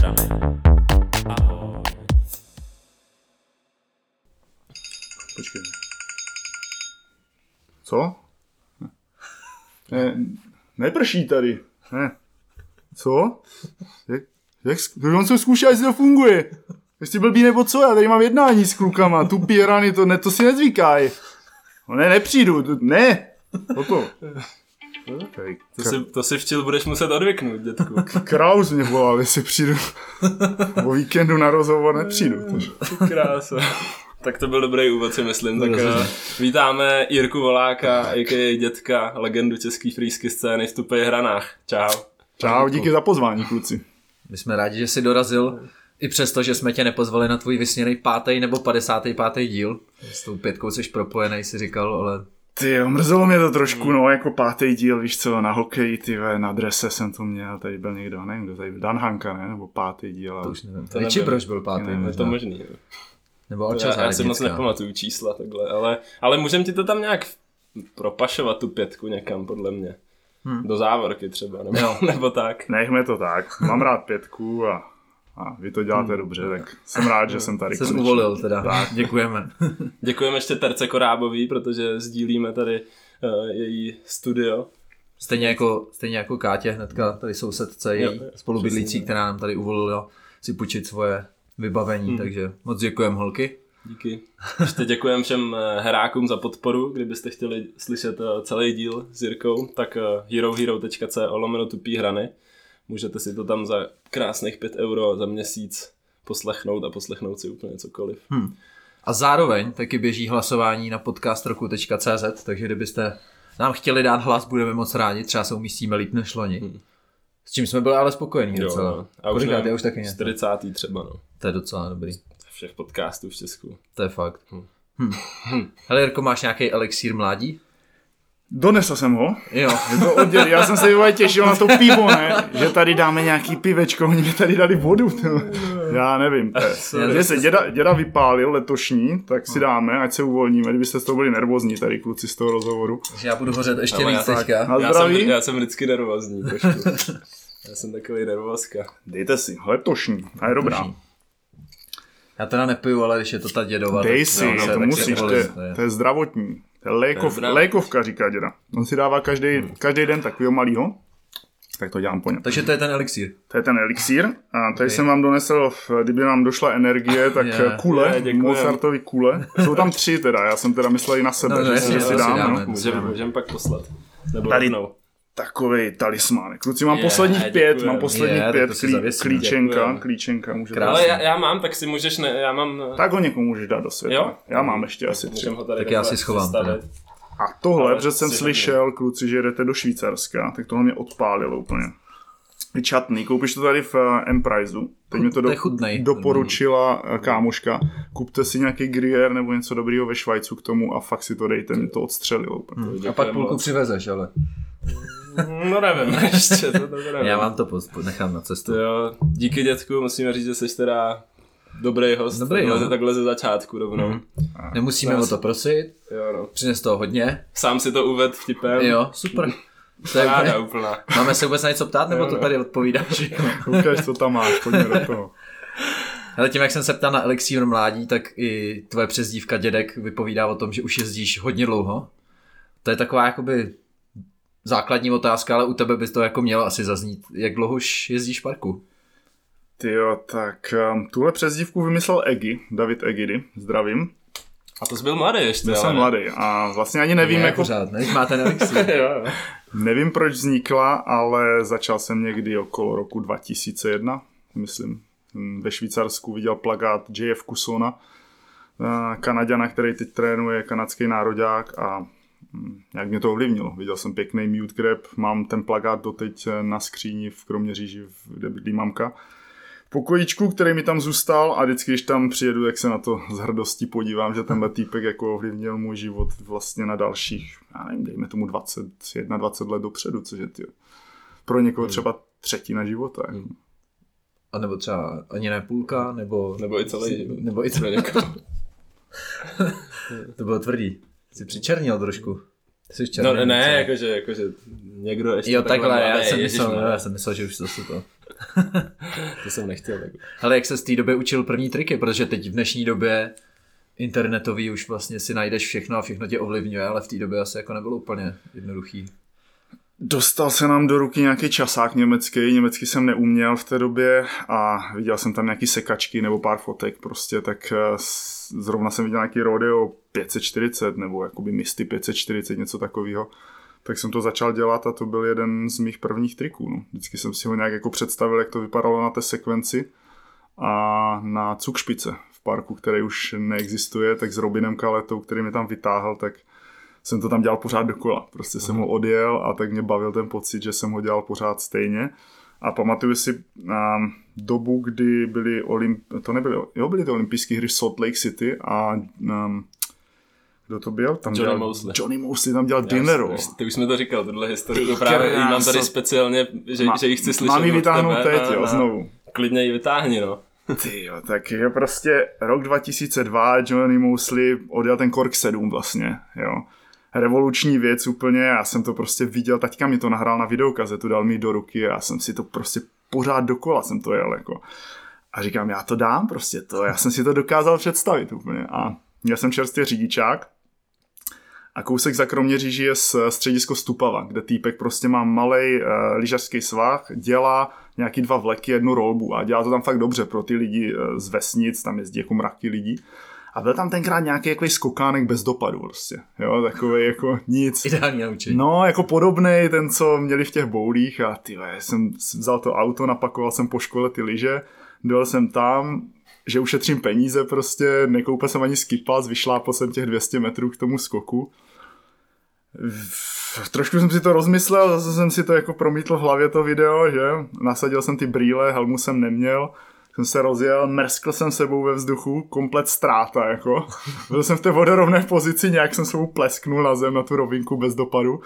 Hrany. Ahoj. Počkej. Co? Ne, neprší tady. Ne. Co? Jak, jak, on se zkouší, jestli to funguje. Jestli blbý nebo co, já tady mám jednání s klukama, tupý rany, to, ne, to si nezvykaj. No ne, nepřijdu, to, ne. Toto. Okay. To si, to si včil budeš muset odvyknout, dětku. Kraus mě volal, jestli přijdu. O víkendu na rozhovor nepřijdu. Krása. Tak to byl dobrý úvod, si myslím. Tak uh, vítáme Jirku Voláka, a.k.a. dětka, legendu české frýsky scény v tupých hranách. Čau. Čau, díky za pozvání, kluci. My jsme rádi, že jsi dorazil, i přesto, že jsme tě nepozvali na tvůj vysněný pátý nebo 55. díl. S tou pětkou jsi propojený, si říkal, ale Ty jo, mrzelo mě to trošku, no, jako pátý díl, víš co, na hokeji, ty ve, na drese jsem to měl, tady byl někdo, nevím, kdo tady byl, Dan Hanka, ne, nebo pátý díl, ale... to už nevím. To nevím. Brož byl pátý Ne, Je to možná. možný. jo. Nebo Alča Já, já si moc nepamatuju čísla takhle, ale, ale můžem ti to tam nějak propašovat tu pětku někam, podle mě. Hmm. Do závorky třeba, nebo, Jo. nebo tak. Nechme to tak, mám rád pětku a, a vy to děláte dobře, tak jsem rád, že jsem tady Jsi konečně. uvolil teda, tak. děkujeme. Děkujeme ještě Terce Korábový, protože sdílíme tady uh, její studio. Stejně jako, stejně jako Kátě, hnedka tady sousedce, její Jo, spolubydlící, která nám tady uvolila si půjčit svoje vybavení, Hmm. takže moc děkujeme holky. Díky. Ještě děkujeme všem eh, herákům za podporu. Kdybyste chtěli slyšet eh, celý díl s Jirkou, tak herohero.co lomeno tupý hrany. Můžete si to tam za krásných 5 euro za měsíc poslechnout a poslechnout si úplně cokoliv. Hm. A zároveň taky běží hlasování na podcastroku.cz, takže kdybyste nám chtěli dát hlas, budeme moc rádi, třeba se umístíme líp než loni. Hmm. S čím jsme byli ale spokojení docela. no. A už, Kolikát nevím, je už taky něco? 40. třeba, no. To je docela dobrý, Všech podcastů v Česku. to je fakt. Hm. Hm. Hele Jirko, máš nějaký elixír mládí? Donesl jsem ho, Jo. je to odděl, já jsem se vole těšil na to pivo, ne, že tady dáme nějaký pivečko, oni mi tady dali vodu, tyhle. já nevím. Že se děda, děda vypálil letošní, tak si dáme, ať se uvolníme, kdybyste z toho byli nervózní tady kluci z toho rozhovoru. Takže já budu hořet ještě víc já- teďka. Na Já jsem, já jsem vždycky nervózní trošku. Já jsem takový nervózka. dejte si, letošní, a je dobrá. Letošní. Já teda nepiju, ale když je to ta dědová, Dej tak si, jo, no, to musíš, to je- to je zdravotní. Lékov, lékovka, říká děda. On si dává každý, Hmm. každý den takového malýho, tak to dělám po něm. Takže to je ten elixír. To je ten elixír a tady jsem vám donesl, kdyby nám došla energie, tak Je, kule, je, děkujem. Mozartovy kule. Jsou tam tři teda, já jsem teda myslel i na sebe, No, no, že jasně, si to si si dám. dáme. No. Můžeme můžem pak poslat. Nebo Tady- rovnou. Takovej talismán. Kluci, mám Je, posledních děkujem. pět, mám posledních Je, pět klí, zavěsíme. klíčenka, Děkujem. klíčenka. Ale já, já mám, tak si můžeš, ne, já mám... Tak ho někomu můžeš dát do světa. Jo? Já mám ještě asi tři. Můžem ho tady Tak já si schovám. A tohle, protože jsem slyšel, kluci, že jdete do Švýcarska, tak tohle mě odpálilo úplně. Je čatný, koupíš to tady v uh, Empriseu. Teď mi to, do, je doporučila eh, kámoška. Kupte si nějaký gruyère nebo něco dobrýho ve Švajcu k tomu a fakt si to dejte, mě to odstřelilo úplně. A pak půlku přivezeš, ale No nevím, ještě to, to nevím. já vám to nechám na cestu. Jo, díky dětku, musíme říct, že jsi teda dobrý host. Dobrý, takhle, no. takhle ze začátku rovnou. Mhm. Nemusíme Já o si- to prosit, Jo, no. přines toho hodně. Sám si to uved vtipem. Jo, super. To je Paráda úplně, úplná. máme se vůbec na něco ptát, nebo Jo, to tady odpovídáš? Ukaž, co tam máš, pojďme do toho. Ale tím, jak jsem se ptal na elixír mládí, tak i tvoje přezdívka dědek vypovídá o tom, že už jezdíš hodně dlouho. To je taková jakoby základní otázka, ale u tebe by to jako mělo asi zaznít. Jak dlouho už jezdíš v parku? Ty jo, tak um, tuhle přezdívku vymyslel Egi, David Egidy, zdravím. A to jsi byl mladý ještě, Já jsem mladý a vlastně ani nevím, ne, jako, pořád, ne? Má ten elixír. jo, jo. nevím, proč vznikla, ale začal jsem někdy okolo roku 2001, myslím. Hm, Ve Švýcarsku viděl plagát JF Kusona, eh, Kanaďana, který teď trénuje kanadský nároďák a jak mě to ovlivnilo. Viděl jsem pěkný mute grab, mám ten plagát doteď eh, na skříni v Kroměříži, v- kde bydlí mamka. Pokojíčku, který mi tam zůstal a vždycky, když tam přijedu, tak se na to s hrdostí podívám, že tenhle týpek jako ovlivnil můj život vlastně na dalších, já nevím, dejme tomu 21, 20 let dopředu, což je ty, pro někoho třeba třetina života. Jako. A nebo třeba ani ne půlka, nebo... Nebo i celý. Nebo i celý. To bylo tvrdý. Jsi přičernil trošku. Jsi No černý, ne, co? jakože, jakože někdo ještě Jo, takhle, já mladý, jsem, myslel, no. já jsem myslel, že už to jsou to. to jsem nechtěl. Tak. Ale jak se z té doby učil první triky, protože teď v dnešní době internetový už vlastně si najdeš všechno a všechno tě ovlivňuje, ale v té době asi jako nebylo úplně jednoduchý. Dostal se nám do ruky nějaký časák německý, německy jsem neuměl v té době a viděl jsem tam nějaký sekačky nebo pár fotek prostě, tak eh, zrovna jsem viděl nějaký rodeo 540 nebo jakoby Misty 540, něco takového. Tak jsem to začal dělat a to byl jeden z mých prvních triků. No. Vždycky jsem si ho nějak jako představil, jak to vypadalo na té sekvenci a na cukšpice v parku, který už neexistuje, tak s Robinem Kaletou, který mě tam vytáhl, tak jsem to tam dělal pořád dokola. Prostě Aha. jsem ho odjel a tak mě bavil ten pocit, že jsem ho dělal pořád stejně. A pamatuju si um, dobu, kdy byly, olymp- to nebyly, jo, byly to olympijské hry v Salt Lake City a um, kdo to byl? Tam Johnny dělal, Mosley. Johnny Mosley tam dělal dinero. Ty už jsme to říkal, tohle historii, to právě mám tady speciálně, že, že ji chci slyšet Mám ji vytáhnout tebe, teď, jo, znovu. Klidně ji vytáhni, no. Ty jo, tak je prostě rok 2002, Johnny Mosley odjel ten Kork 7 vlastně, jo revoluční věc úplně, já jsem to prostě viděl, taťka mi to nahrál na videokazetu, dal mi do ruky a já jsem si to prostě pořád dokola jsem to jel jako. A říkám, já to dám prostě to, já jsem si to dokázal představit úplně a já jsem čerstvě řidičák a kousek za Kroměříží je středisko Stupava, kde týpek prostě má malý uh, eh, lyžařský svah, dělá nějaký dva vleky, jednu rolbu a dělá to tam fakt dobře pro ty lidi uh, z vesnic, tam jezdí jako mraky lidí. A byl tam tenkrát nějaký jako skokánek bez dopadu prostě, jo, takový jako nic. Ideální naučení. No, jako podobný ten, co měli v těch boulích a ty jsem vzal to auto, napakoval jsem po škole ty lyže, dojel jsem tam, že ušetřím peníze prostě, nekoupil jsem ani skipas, vyšlápal jsem těch 200 metrů k tomu skoku. Trošku jsem si to rozmyslel, zase jsem si to jako promítl v hlavě to video, že? Nasadil jsem ty brýle, helmu jsem neměl jsem se rozjel, mrskl jsem sebou ve vzduchu, komplet ztráta, jako. Byl jsem v té vodorovné pozici, nějak jsem sebou plesknul na zem, na tu rovinku bez dopadu.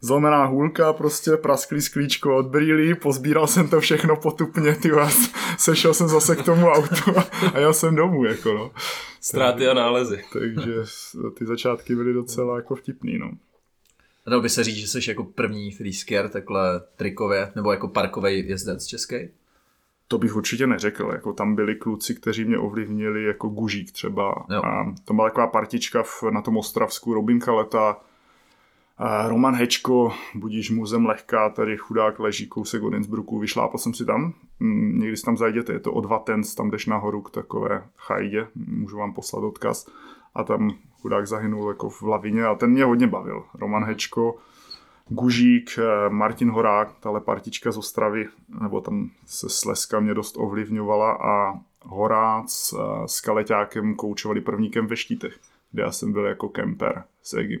Zlomená hůlka, prostě prasklý sklíčko od brýlí, pozbíral jsem to všechno potupně, ty vás, sešel jsem zase k tomu autu a jel jsem domů, jako no. Ztráty a nálezy. Takže ty začátky byly docela jako vtipný, no. Dalo by se říct, že jsi jako první freeskier takhle trikově, nebo jako parkový jezdec český? To bych určitě neřekl. Jako tam byli kluci, kteří mě ovlivnili, jako Gužík třeba. Jo. A to byla taková partička v, na tom Ostravsku, Robin Kaleta, a Roman Hečko, budíš muzem lehká, tady chudák leží kousek od Innsbrucku, vyšlápal jsem si tam, mm, někdy si tam zajděte, je to o dva tens, tam jdeš nahoru k takové chajdě, můžu vám poslat odkaz a tam chudák zahynul jako v lavině a ten mě hodně bavil. Roman Hečko, Gužík, eh, Martin Horák, tahle partička z Ostravy, nebo tam se Sleska mě dost ovlivňovala a Horác eh, s Kaleťákem koučovali prvníkem ve Štítech, kde já jsem byl jako kemper s Egim.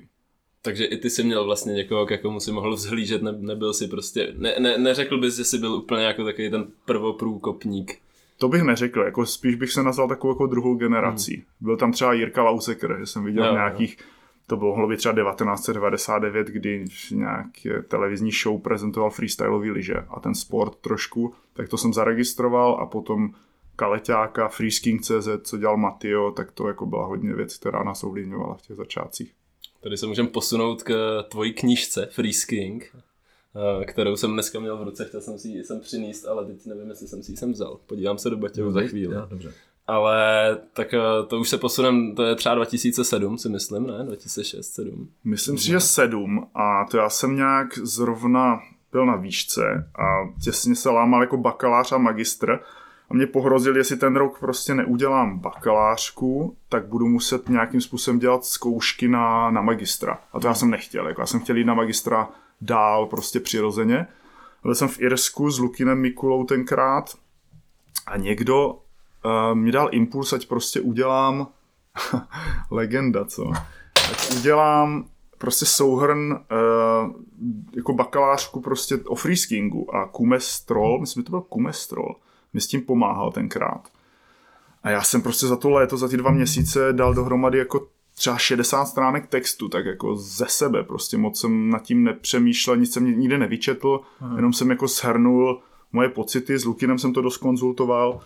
Takže i ty jsi měl vlastně někoho, k komu si mohl vzhlížet, ne, nebyl si prostě, ne, ne, neřekl bys, že jsi byl úplně jako takový ten prvoprůkopník. To bych neřekl, jako spíš bych se nazval takovou jako druhou generací. Hmm. Byl tam třeba Jirka Lauseker, že jsem viděl jo, nějakých jo to bylo mohlo být třeba 1999, kdy nějak televizní show prezentoval freestyleový lyže a ten sport trošku, tak to jsem zaregistroval a potom Kaleťáka, Freesking.cz, co dělal Matio, tak to jako byla hodně věc, která nás ovlivňovala v těch začátcích. Tady se můžeme posunout k tvojí knížce Freesking, eh, kterou jsem dneska měl v ruce, chtěl jsem si ji sem přinést, ale teď nevím, jestli jsem si ji sem vzal. Podívám se do Batěhu za chvíli. Ja, dobře. Ale tak eh, to už se posunem, to je třeba 2007 si myslím, ne? 2006, 7. Myslím si, že 7 a to já jsem nějak zrovna byl na výšce a těsně se lámal jako bakalář a magistr a mě pohrozil, jestli ten rok prostě neudělám bakalářku, tak budu muset nějakým způsobem dělat zkoušky na, na magistra. A to já jsem nechtěl, jako já jsem chtěl jít na magistra dál prostě přirozeně. Byl jsem v Irsku s Lukinem Mikulou tenkrát a někdo mi dal impuls, ať prostě udělám legenda, co? Ať udělám prostě souhrn uh, jako bakalářku prostě o freeskingu a Kumestrol, myslím, že to byl Kumestrol, mi s tím pomáhal tenkrát. A já jsem prostě za to léto, za ty dva měsíce dal dohromady jako třeba 60 stránek textu, tak jako ze sebe, prostě moc jsem nad tím nepřemýšlel, nic jsem nikde nevyčetl, Aha. jenom jsem jako shrnul moje pocity, s Lukinem jsem to dost konzultoval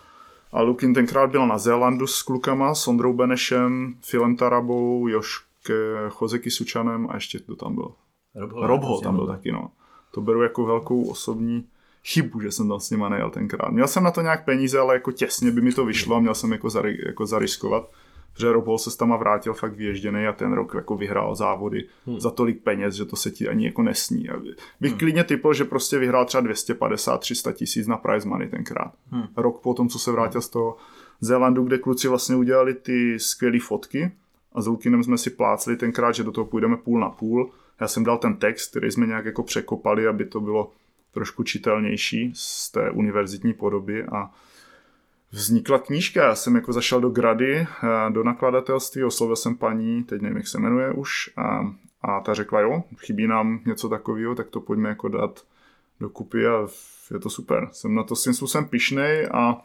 a Lukin tenkrát byl na Zélandu s klukama, s Ondrou Benešem, Filem Tarabou, Joške, Chozeky Sučanem a ještě kdo tam byl? Rob Robho tam byl taky, no. To beru jako velkou osobní chybu, že jsem tam s nima nejel tenkrát. Měl jsem na to nějak peníze, ale jako těsně by mi to vyšlo a měl jsem jako, zari, jako zariskovat. Že Rob se tam vrátil fakt vyježděný a ten rok jako vyhrál závody hmm. za tolik peněz, že to se ti ani jako nesní. A bych hmm. klidně typl, že prostě vyhrál třeba 250-300 tisíc na prize money tenkrát. Hmm. Rok potom, co se vrátil z toho Zélandu, kde kluci vlastně udělali ty skvělé fotky a s Lukinem jsme si plácli tenkrát, že do toho půjdeme půl na půl. Já jsem dal ten text, který jsme nějak jako překopali, aby to bylo trošku čitelnější z té univerzitní podoby a vznikla knížka. Já jsem jako zašel do Grady, eh, do nakladatelství, oslovil jsem paní, teď nevím, jak se jmenuje už, a, a ta řekla, jo, chybí nám něco takového, tak to pojďme jako dát dokupy a je to super. Jsem na to svým způsobem pišnej a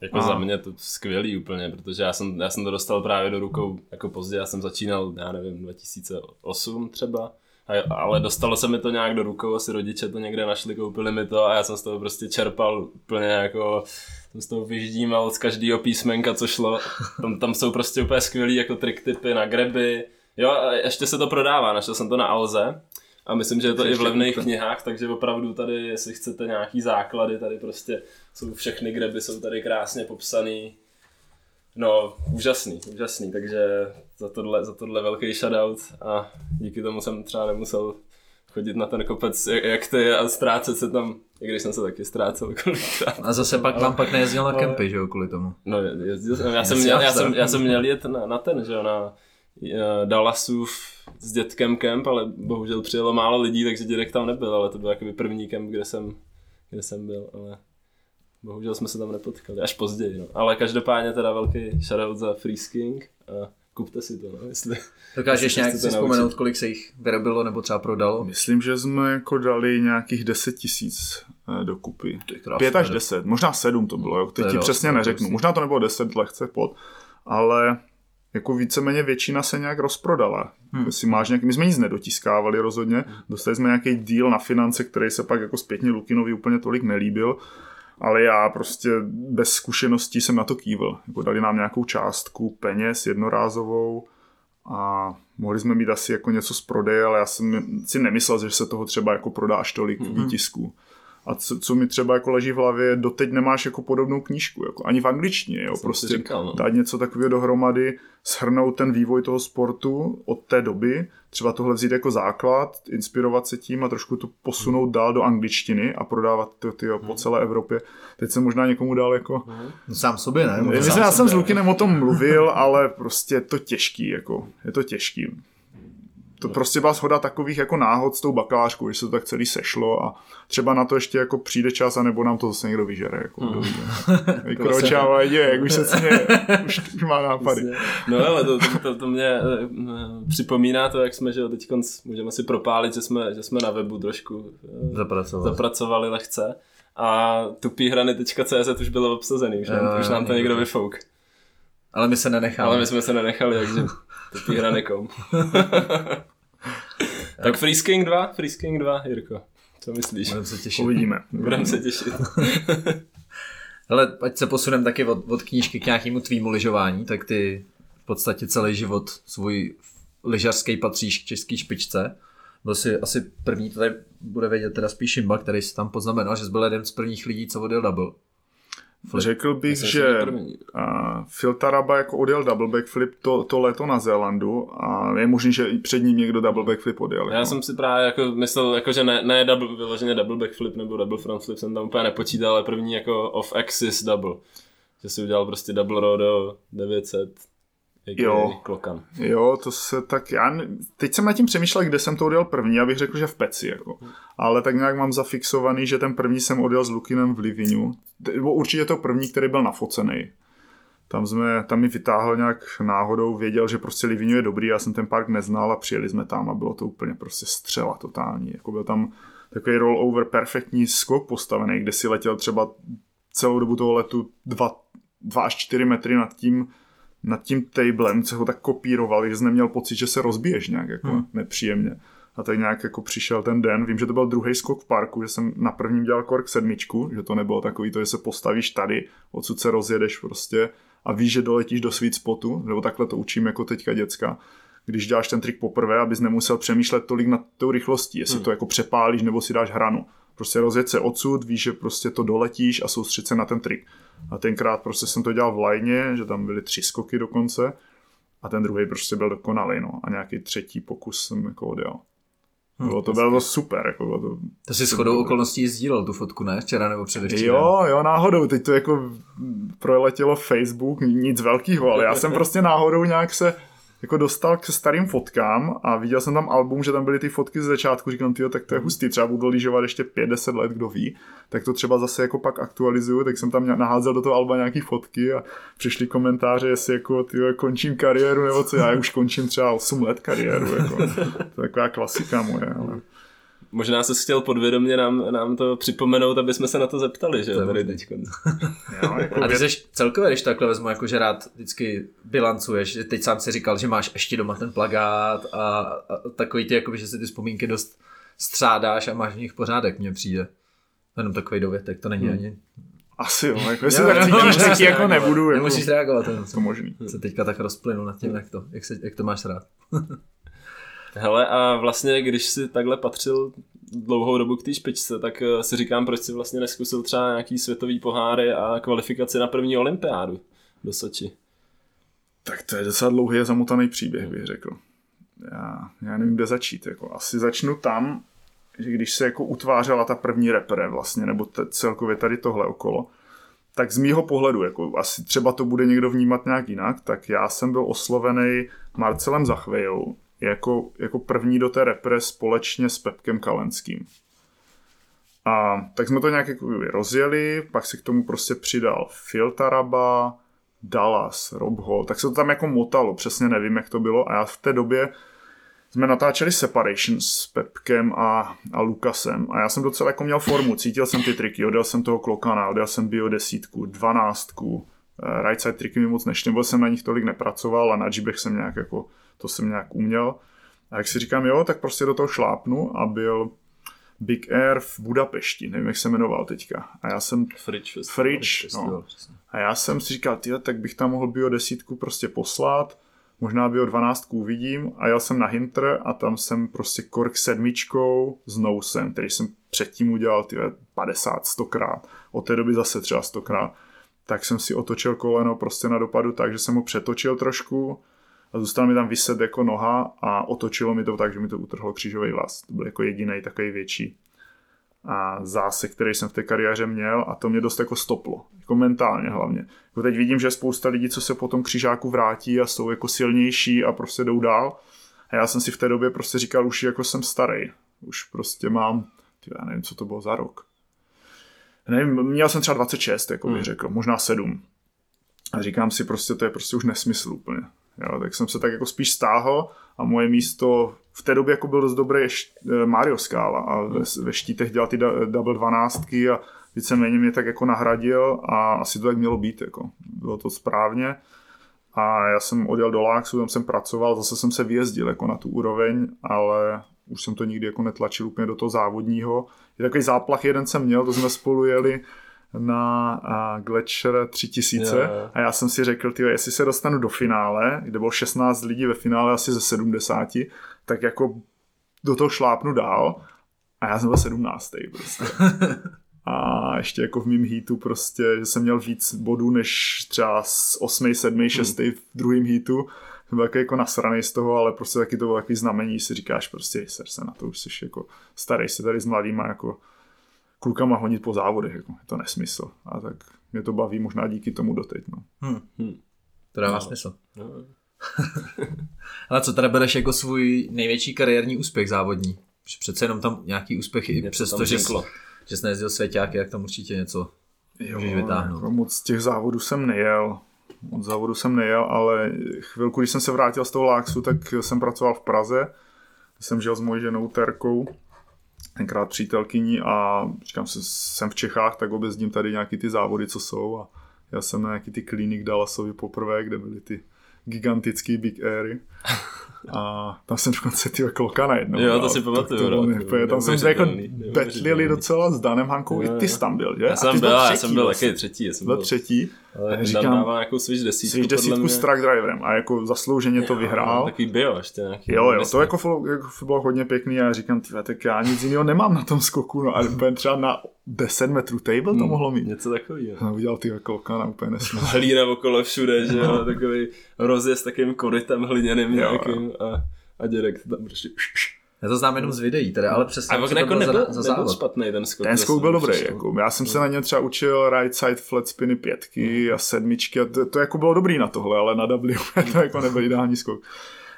jako a... za mě to skvělý úplně, protože já jsem, já jsem to dostal právě do rukou jako pozdě, já jsem začínal, já nevím, 2008 třeba, a, ale dostalo se mi to nějak do rukou, asi rodiče to někde našli, koupili mi to a já jsem z toho prostě čerpal úplně jako, jsem z toho vyždímal z každého písmenka, co šlo. Tam, tam jsou prostě úplně skvělý jako trick typy na greby. Jo, a ještě se to prodává, našel jsem to na Alze. A myslím, že je to i v levných knihách, takže opravdu tady, jestli chcete nějaký základy, tady prostě jsou všechny greby, jsou tady krásně popsaný. No, úžasný, úžasný, takže za tohle, za tohle velký shoutout a díky tomu jsem třeba nemusel chodit na ten kopec, jak, jak ty a ztrácet se tam, i když jsem se taky ztrácel kolikrát. A zase pak vám pak nejezdil na kempy, že jo, kvůli tomu. No, jezdil jsem, já jsem, měl, já jsem, já jsem měl jet na, na ten, že jo, na uh, Dallasův s dětkem kemp, ale bohužel přijelo málo lidí, takže dědek tam nebyl, ale to byl jakoby první kemp, kde jsem, kde jsem byl, ale bohužel jsme se tam nepotkali, až později, no. Ale každopádně teda velký shoutout za Freesking a kupte si to, no, jestli... Dokážeš nějak si vzpomenout, kolik se jich vyrobilo nebo třeba prodalo? Myslím, že jsme jako dali nějakých 10 tisíc eh, dokupy. Pět až deset, možná sedm to bylo, jo. teď ti přesně neřeknu. Možná to nebylo deset lehce pod, ale jako víceméně většina se nějak rozprodala. Hmm. Jestli máš nějaký, my jsme nic nedotiskávali rozhodně, hmm. dostali jsme nějaký deal na finance, který se pak jako zpětně Lukinovi úplně tolik nelíbil, ale já prostě bez zkušeností jsem na to kývil. Jako dali nám nějakou částku peněz jednorázovou a mohli jsme mít asi jako něco z prodeje, ale já jsem si nemyslel, že se toho třeba jako prodáš tolik mm-hmm. výtisků. A co, co mi třeba jako leží v hlavě, doteď nemáš jako podobnou knížku, jako ani v angličtině, jo, prostě říkal, no. dát něco takového dohromady, shrnout ten vývoj toho sportu od té doby, třeba tohle vzít jako základ, inspirovat se tím a trošku to posunout hmm. dál do angličtiny a prodávat to tyjo, po hmm. celé Evropě. Teď jsem možná někomu dal jako... No, sám sobě, ne? Myslím, já jsem s Lukinem o tom mluvil, ale prostě je to těžký, jako, je to těžký to prostě byla shoda takových jako náhod s tou bakalářkou, že se to tak celý sešlo a třeba na to ještě jako přijde čas, anebo nám to zase někdo vyžere. Jako, hmm. Vykročává, jde, jak už se cně, už, už má nápady. No ale to, to, to, to mě eh, připomíná to, jak jsme, že teď můžeme si propálit, že jsme, že jsme na webu trošku eh, zapracovali, zapracovali lehce a tupíhrany.cz už bylo obsazený, už nám, už nám to někdo vyfouk. Ale my se nenechali. Ale my jsme se nenechali, takže tupíhrany.com. Tak Freesking 2, Freesking 2, Jirko. Co myslíš? Budeme se těšit. Uvidíme. Budeme se těšit. Hele, ať se posuneme taky od, od knížky k nějakému tvýmu lyžování, tak ty v podstatě celý život svůj lyžařský patříš k české špičce. Byl jsi asi první, to tady bude vědět teda spíš Šimba, který si tam poznamenal, že jsi byl jeden z prvních lidí, co odjel double. Flip. Řekl bych, že Phil Taraba jako odjel double backflip to, to léto na Zélandu a je možný, že i před ním někdo double backflip odjel. Já jako. jsem si právě jako myslel, jako, že ne, ne double, vyloženě double backflip nebo double front flip jsem tam úplně nepočítal, ale první jako off-axis double. Že si udělal prostě double rodo 900 jo. Klokan. Jo, to se tak, já, teď jsem nad tím přemýšlel, kde jsem to odjel první, abych řekl, že v Peci, jako. Ale tak nějak mám zafixovaný, že ten první jsem odjel s Lukinem v Livinu. Nebo určitě to první, který byl nafocený. Tam, jsme, tam mi vytáhl nějak náhodou, věděl, že prostě Livinu je dobrý, já jsem ten park neznal a přijeli jsme tam a bylo to úplně prostě střela totální. Jako byl tam takový rollover perfektní skok postavený, kde si letěl třeba celou dobu toho letu 2 až 4 metry nad tím, nad tím tablem, co ho tak kopírovali, že jsi neměl pocit, že se rozbiješ nějak jako hmm. nepříjemně. A tak nějak jako přišel ten den, vím, že to byl druhý skok v parku, že jsem na prvním dělal kork sedmičku, že to nebylo takový to, že se postavíš tady, odsud se rozjedeš prostě a víš, že doletíš do sweet spotu, nebo takhle to učím jako teďka děcka, když děláš ten trik poprvé, abys nemusel přemýšlet tolik nad tou rychlostí, jestli hmm. to jako přepálíš nebo si dáš hranu. Prostě rozjet se odsud, víš, že prostě to doletíš a soustředit se na ten trik. A tenkrát prostě jsem to dělal v lajně, že tam byly tři skoky dokonce a ten druhý prostě byl dokonalý, no. A nějaký třetí pokus jsem jako odjel. Bylo to, bylo to super. Jako bylo to, To si shodou okolností sdílel tu fotku, ne? Včera nebo předevčírem. Jo, jo, náhodou, teď to jako proletělo Facebook, nic velkého, ale já jsem prostě náhodou nějak se jako dostal k starým fotkám a viděl jsem tam album, že tam byly ty fotky z začátku, říkám, tyjo, tak to je hustý, třeba budu lyžovat ještě 5-10 let, kdo ví, tak to třeba zase jako pak aktualizuju, tak jsem tam naházel do toho alba nějaký fotky a přišly komentáře, jestli jako tyjo, končím kariéru nebo co, já už končím třeba 8 let kariéru, jako. to je taková klasika moje, ale... Možná se chtěl podvědomě nám, nám to připomenout, aby jsme se na to zeptali, že? To je Tady možný. teď. Jo, jako A ty jsi celkově, když takhle vezmu, jako že rád vždycky bilancuješ, že teď sám si říkal, že máš ještě doma ten plagát a, a takový ty, jakoby, že si ty vzpomínky dost střádáš a máš v nich pořádek, mně přijde. Jenom takový dovětek, to není Hmm. ani... Asi jo, jako jestli tak cítím, nemusíš že taky jako reagovat. nebudu, jako, Nemusíš reagovat, to to možný. se teďka tak rozplynu nad tím, jak to, jak, se, jak to máš rád. Hele, a vlastně, když si takhle patřil dlouhou dobu k té špičce, tak eh, si říkám, proč si vlastně neskusil třeba nějaký světový poháry a kvalifikaci na první olympiádu do Soči. Tak to je docela dlouhý a zamotaný příběh, bych řekl. Já, já nevím, kde začít. Jako. Asi začnu tam, že když se jako utvářela ta první repre vlastně, nebo t- celkově tady tohle okolo, tak z mýho pohledu, jako asi třeba to bude někdo vnímat nějak jinak, tak já jsem byl oslovený Marcelem Zachvejou jako, jako první do té repre společně s Pepkem Kalenským. A tak jsme to nějak jako rozjeli, pak se k tomu prostě přidal Phil Taraba, Dallas, Rob Hall, tak se to tam jako motalo, přesně nevím, jak to bylo a já v té době jsme natáčeli Separation s Pepkem a, a Lukasem a já jsem docela jako měl formu, cítil jsem ty triky, odjel jsem toho klokana, odjel jsem bio desítku, dvanáctku, eh, right side triky mi moc nebo jsem na nich tolik nepracoval a na jibech jsem nějak jako, to jsem nějak uměl. A jak si říkám, jo, tak prostě do toho šlápnu a byl Big Air v Budapešti, nevím, jak se jmenoval teďka. A já jsem Fridge. Fridge, no. A já jsem si říkal, tyjo, tak bych tam mohl bio desítku prostě poslat, možná bio dvanáctku uvidím a jel jsem na Hinter a tam jsem prostě kork sedmičkou s nousem, který jsem předtím udělal tyjo, 50, 100 krát. Od té doby zase třeba 100 krát. Tak jsem si otočil koleno prostě na dopadu tak, že jsem ho přetočil trošku a zůstal mi tam vyset jako noha a otočilo mi to tak, že mi to utrhlo křížový vlas. To byl jako jediný takový větší a zásek, který jsem v té kariéře měl a to mě dost jako stoplo, jako mentálně hlavně. Jako teď vidím, že spousta lidí, co se po tom křižáku vrátí a jsou jako silnější a prostě jdou dál. A já jsem si v té době prostě říkal, už jako jsem starý, už prostě mám, tyjo, já nevím, co to bylo za rok. Nevím, měl jsem třeba 26, jako bych Hmm. řekl, možná 7. A říkám si prostě, to je prostě už nesmysl úplně. Jo, tak jsem se tak jako spíš stáhl a moje místo v té době jako byl dost dobrý eh, Mario Scala a ve, ve štítech dělal ty double dvanáctky a víceméně mě tak jako nahradil a asi to tak mělo být, jako. bylo to správně. A já jsem odjel do Láxu, tam jsem pracoval, zase jsem se vyjezdil jako na tu úroveň, ale už jsem to nikdy jako netlačil úplně do toho závodního. Je takový záplach jeden jsem měl, to jsme spolu jeli na a, Gletscher 3000 Jo, jo. a já jsem si řekl, tyjo, jestli se dostanu do finále, kde bylo 16 lidí ve finále asi ze 70, tak jako do toho šlápnu dál a já jsem byl 17. prostě. A ještě jako v mým heatu prostě, že jsem měl víc bodů než třeba z 8., 7., 6. v druhém heatu. Jsem byl jako nasranej z toho, ale prostě taky to bylo takový znamení, si říkáš prostě, ser se na to, už jsi jako starý, si tady s mladýma jako klukama honit po závodech, jako, je to nesmysl. A tak mě to baví možná díky tomu doteď, no. To dává No. smysl. No. Ale co teda bereš jako svůj největší kariérní úspěch závodní? Že Přece jenom tam nějaký úspěch, i přesto, že, jsi- že jsi nejezdil svěťáky, jak tam určitě něco můžeš vytáhnout. Jako moc těch závodů jsem nejel. Moc závodů jsem nejel, ale chvilku, když jsem se vrátil z toho Láksu, tak jsem pracoval v Praze. Jsem žil s mojí ženou Terkou, tenkrát přítelkyní a říkám si, jsem v Čechách, tak objezdím tady nějaký ty závody, co jsou a já jsem na nějaký ty klinik Dallasovi poprvé, kde byly ty gigantický Big Airy. A tam jsem dokonce ty kloka najednou. Jo, to si pamatuju, To, bylo no. úplně- tam jsem se jako betlili docela s Danem Hankou, Jo, i ty jo. jsi tam byl, že? Já jsem byl, já jsem byl vlastně. taky třetí. Já jsem Byl byl třetí Ale říkám, dává nějakou Switch desítku, Switch desítku s track driverem a jako zaslouženě to vyhrál. Takový bio ještě nějaký. Jo, jo, to jako bylo, jako bylo hodně pěkný a já říkám, tyhle, tak já nic jiného nemám na tom skoku, no a úplně třeba na 10 metrů table to Hmm, mohlo mít. Něco takového. A udělal ty kolka na úplně nesmysl. Hlína okolo všude, že jo, takový rozjezd s takovým korytem hliněným Jo, nějakým a, a dědek to tam prostě... Já to znám jenom z videí, teda, ale přesně. A to jako nebyl, za, za nebyl špatný ten skok. Ten skok byl dobrý, jako. já jsem se na něm třeba učil right side flat spiny pětky a sedmičky a to, to jako bylo dobrý na tohle, ale na W to jako nebyl ideální skok.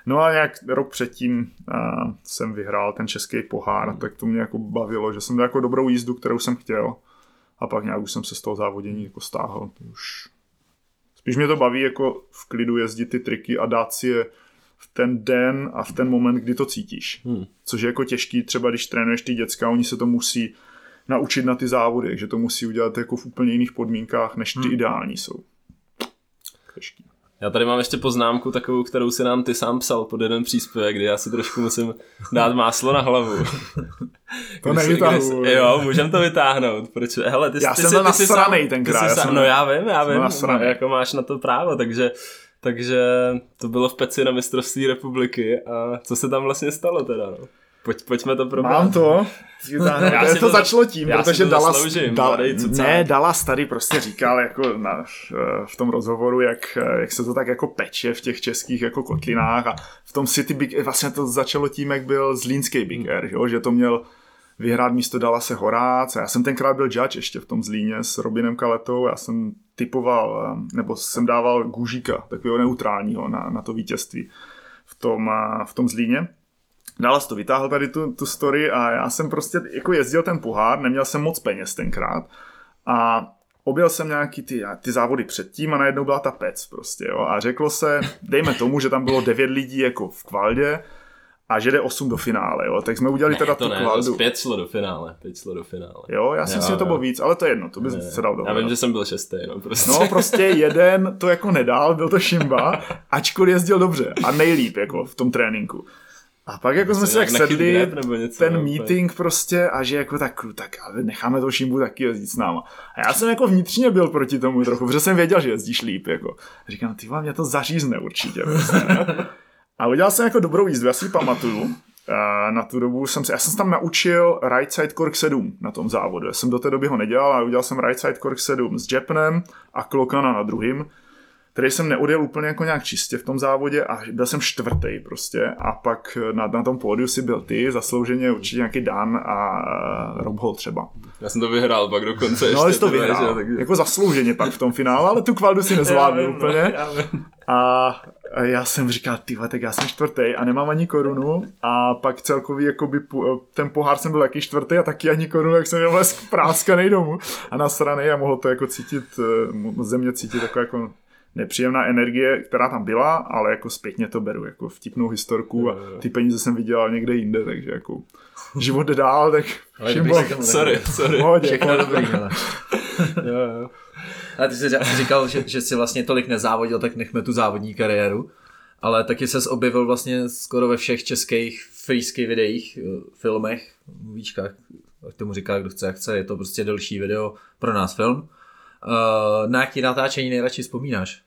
No a nějak rok předtím uh, jsem vyhrál ten český pohár, tak to mě jako bavilo, že jsem měl jako dobrou jízdu, kterou jsem chtěl. A pak nějak už jsem se z toho závodění jako stáhl. To už... Spíš mě to baví jako v klidu jezdit ty triky a dát si je v ten den a v ten moment, kdy to cítíš. Hmm. Což je jako těžký, třeba když trénuješ ty děcka, oni se to musí naučit na ty závody, že to musí udělat jako v úplně jiných podmínkách, než ty Hmm. ideální jsou. Těžký. Já tady mám ještě poznámku takovou, kterou si nám ty sám psal pod jeden příspěvek, kdy já si trošku musím dát máslo na hlavu. To si- Jo, můžem to vytáhnout. Proč? Hele, ty, Já ty jsem ty si sám, ty tenkrát, si já sám, jsem- no já vím, já vím, jako máš na to právo, takže takže to bylo v Peci na mistrovství republiky a co se tam vlastně stalo teda, no? Pojď, pojďme to probrat. Mám to. Já to to- začalo tím, já protože to Dallas, Dal, ne, Dallas tady prostě říkal jako na, v tom rozhovoru, jak, jak se to tak jako peče v těch českých jako kotlinách a v tom City Big vlastně to začalo tím, jak byl Zlínský Big Air, jo, že to měl vyhrát místo Dallase Horác. A já jsem tenkrát byl judge ještě v tom Zlíně s Robinem Kaletou. Já jsem typoval, nebo jsem dával Gužíka, takového neutrálního na, na to vítězství v tom, v tom Zlíně. Dallas to vytáhl tady tu, tu story a já jsem prostě jako jezdil ten pohár, neměl jsem moc peněz tenkrát a objel jsem nějaký ty, ty závody předtím a najednou byla ta pec prostě, jo. A řeklo se, dejme tomu, že tam bylo devět lidí jako v kvaldě a že jde 8 do finále, jo. Tak jsme udělali ne, teda to tu ne, kvaldu. to pět šlo do finále, pět šlo do finále. Jo, já si, že to bylo víc, ale to je jedno, to by Ne, se dal Já vím, že jsem byl šestý, no prostě. No prostě jeden to jako nedal, byl to Šimba, ačkoliv jezdil dobře a nejlíp jako v tom tréninku. A pak jako jsme si tak sedli, něco, ten no, meeting prostě a že jako tak, tak ale necháme toho Šimbu taky jezdit s náma. A já jsem jako vnitřně byl proti tomu trochu, protože jsem věděl, že jezdíš líp. Jako. A říkám, ty vole, mě to zařízne určitě. Prostě, ne? A udělal jsem jako dobrou jízdu, já si pamatuju. Na tu dobu jsem se, já jsem se tam naučil right side cork 7 na tom závodu. Já jsem do té doby ho nedělal, ale udělal jsem right side cork 7 s Japanem a Klokana na druhým který jsem neodjel úplně jako nějak čistě v tom závodě a byl jsem čtvrtý prostě a pak na, na tom pódiu si byl ty, zaslouženě určitě nějaký Dan a Rob Hall třeba. Já jsem to vyhrál pak dokonce No ale ještě. jsi to vyhrál, že, takže- jako zaslouženě pak v tom finále, ale tu kvaldu si nezvládnu Já vím, no, úplně. já. A a já jsem říkal, ty tak já jsem čtvrtý a nemám ani korunu a pak celkový jakoby, pu- ten pohár jsem byl jaký čtvrtý a taky ani korunu, jak jsem měl práskanej domů a nasranej a mohl to jako cítit, eh, mo- ze mě cítit jako, jako nepříjemná energie, která tam byla, ale jako zpětně to beru, jako vtipnou historku a ty peníze jsem vydělal někde jinde, takže jako život jde dál, tak všim bylo se Sorry, sorry. pohodě, Všechno dobrý, ale. Jo, jo. Ale ty jsi říkal, že, že jsi vlastně tolik nezávodil, tak nechme tu závodní kariéru. Ale taky ses objevil vlastně skoro ve všech českých freesky videích, filmech, movíčkách, jak tomu říká, kdo chce, jak chce, je to prostě delší video, pro nás film. Uh, na jaký natáčení nejradši vzpomínáš?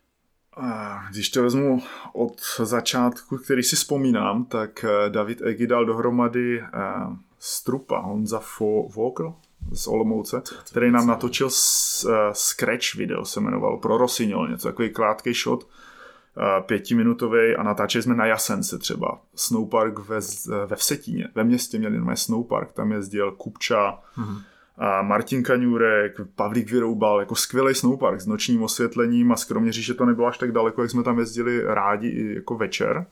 Když to vezmu od začátku, který si vzpomínám, tak eh, David Egi dal dohromady eh, Strupa, Honza Vogel z Olomouce, který nám natočil eh, Scratch video, se jmenovalo, pro Rossignol, něco takový krátký shot, eh, pětiminutový a natáčeli jsme na Jasence třeba. Snowpark ve, ve Vsetíně, ve městě měli normálně Snowpark, tam jezdil Kupča, a Martin Kaňůrek, Pavlík Vyroubal, jako skvělý snowpark s nočním osvětlením a skromně říct, že to nebylo až tak daleko, jak jsme tam jezdili rádi i jako večer,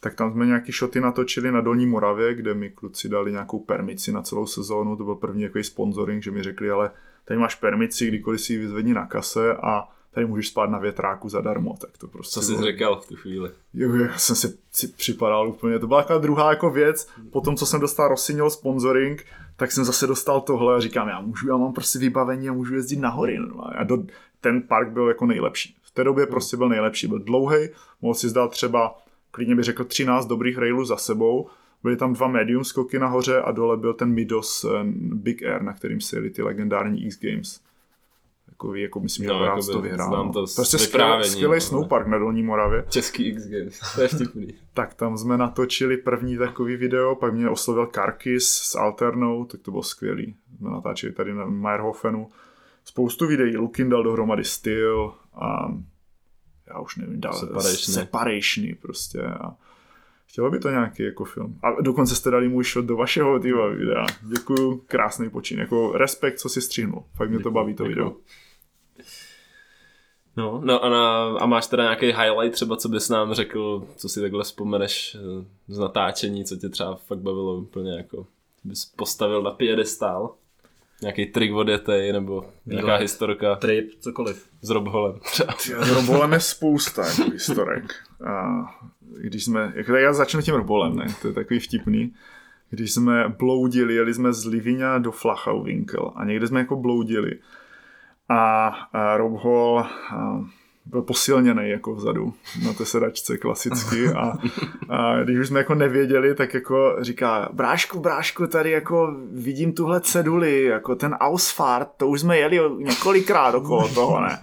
tak tam jsme nějaký šoty natočili na Dolní Moravě, kde mi kluci dali nějakou permici na celou sezónu, to byl první jako sponsoring, že mi řekli, ale tady máš permici, kdykoliv si ji vyzvedni na kase a tady můžeš spát na větráku zadarmo, tak to prostě Co jsi bylo- říkal v tu chvíli? Jo, já jsem si, si připadal úplně, to byla taková druhá jako věc, po tom, co jsem dostal Rossignol sponsoring, tak jsem zase dostal tohle a říkám, já můžu, já mám prostě vybavení a můžu jezdit na hory. normálně. A do, ten park byl jako nejlepší. V té době prostě byl nejlepší, byl dlouhý, mohl si zdát třeba, klidně bych řekl 13 dobrých railů za sebou, byly tam dva medium skoky nahoře a dole byl ten Midos eh, Big Air, na kterým se jeli ty legendární X Games. Jako, jako myslím, No, že Vrác jakoby to vyhrál. znám no. to prostě skvělý, skvělý ale- snowpark na Dolní Moravě. Český X Games, to je vtipný. Tak tam jsme natočili první takový video, pak mě oslovil Karkis s Alternou, tak to bylo skvělý. Jsme natáčeli tady na Meyerhofenu. Spoustu videí, Lukin dal dohromady styl a já už nevím, dal Separation. separationy prostě a chtělo by to nějaký jako film. A dokonce jste dali můj shot do vašeho týma videa. Děkuju, krásný počin. Jako respekt, co si střihnul. Fakt mě to Děkuju, baví to děkuju. video. No, no a, na, a máš teda nějaký highlight třeba, co bys nám řekl, co si takhle vzpomeneš eh, z natáčení, co tě třeba fakt bavilo úplně jako, bys postavil na piedestál? Nějaký trik odjetej, nebo nějaká Výlet. historka Trip, cokoliv. s Robholem třeba. S Robolem je spousta jako historek. A když jsme, tak já začnu tím Robolem, ne? to je takový vtipný. Když jsme bloudili, jeli jsme z Livinia do Flachau Winkel a někde jsme jako bloudili. A, Rob Hall byl posilněný jako vzadu na té sedačce klasicky a, a když už jsme jako nevěděli, tak jako říká, brášku, brášku, tady jako vidím tuhle ceduli, jako ten Ausfahrt, to už jsme jeli několikrát okolo toho, ne?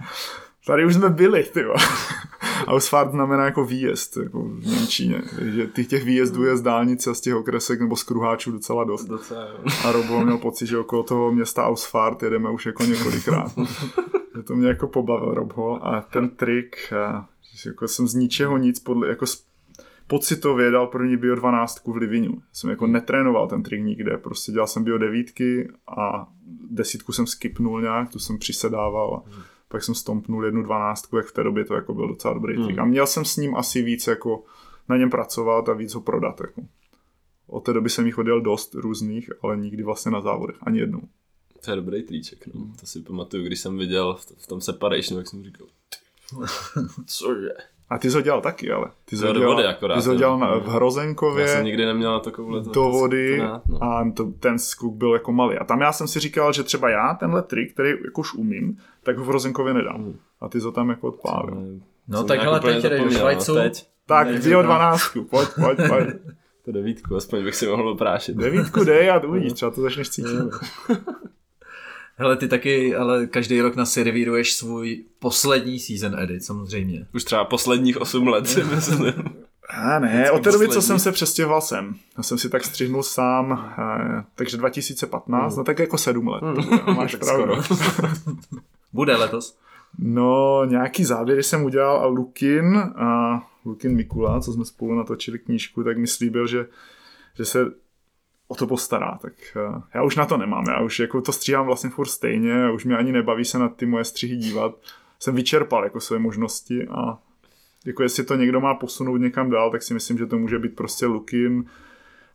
Tady už jsme byli, ty. Ausfahrt znamená jako výjezd jako v Němčině. Takže těch, těch výjezdů je z dálnice a z těch okresek nebo z kruháčů docela dost. Docela, jo. A Robo měl pocit, že okolo toho města Ausfahrt jedeme už jako několikrát. že to mě jako pobavil Robho a ten trik, a, že jako jsem z ničeho nic podle, jako pocitově dal první bio 12 v Livinu. Jsem jako netrénoval ten trik nikde, prostě dělal jsem bio devítky a desítku jsem skipnul nějak, tu jsem přisedával a pak jsem stompnul jednu dvanáctku, jak v té době to jako byl docela dobrý trik. A měl jsem s ním asi víc jako na něm pracovat a víc ho prodat. Jako. Od té doby jsem jich odjel dost různých, ale nikdy vlastně na závodech, ani jednou. To je dobrý triček, no. To si pamatuju, když jsem viděl v, v tom separation, tak jsem říkal, "Ty vole, cože? A ty jsi ho dělal taky, ale. Ty jsi ho dělal, vody akorát, ty jsi ho dělal na, v Já jsem Hrozenkově nikdy neměl na takovouhle to, do vody to, no. a to, ten skok byl jako malý. A tam já jsem si říkal, že třeba já tenhle trik, který jako už umím, tak ho v Hrozenkově nedám. Mm. A ty to tam jako odpálil. No Jsem tak hele, teď jdeš do no, teď Tak, ty o. 12, pojď, pojď, pojď. to devítku, aspoň bych si mohl oprášit. Devítku dej a uvidíš, třeba to začneš cítit. Hele, ty taky, ale každý rok na servíruješ svůj poslední season edit, samozřejmě. Už třeba posledních 8 let si myslím. A ne, Vždycky od té doby, co jsem se přestěhoval sem. Já jsem si tak střihnul sám, eh, takže 2015, no tak jako 7 let. No, máš pravdu. Bude letos. No, nějaký záběry jsem udělal a Lukin, a Lukin Mikula, co jsme spolu natočili knížku, tak mi slíbil, že, že se o to postará. Tak uh, já už na to nemám, já už jako to stříhám vlastně furt stejně, už mě ani nebaví se na ty moje střihy dívat. Jsem vyčerpal jako své možnosti a jako jestli to někdo má posunout někam dál, tak si myslím, že to může být prostě Lukin,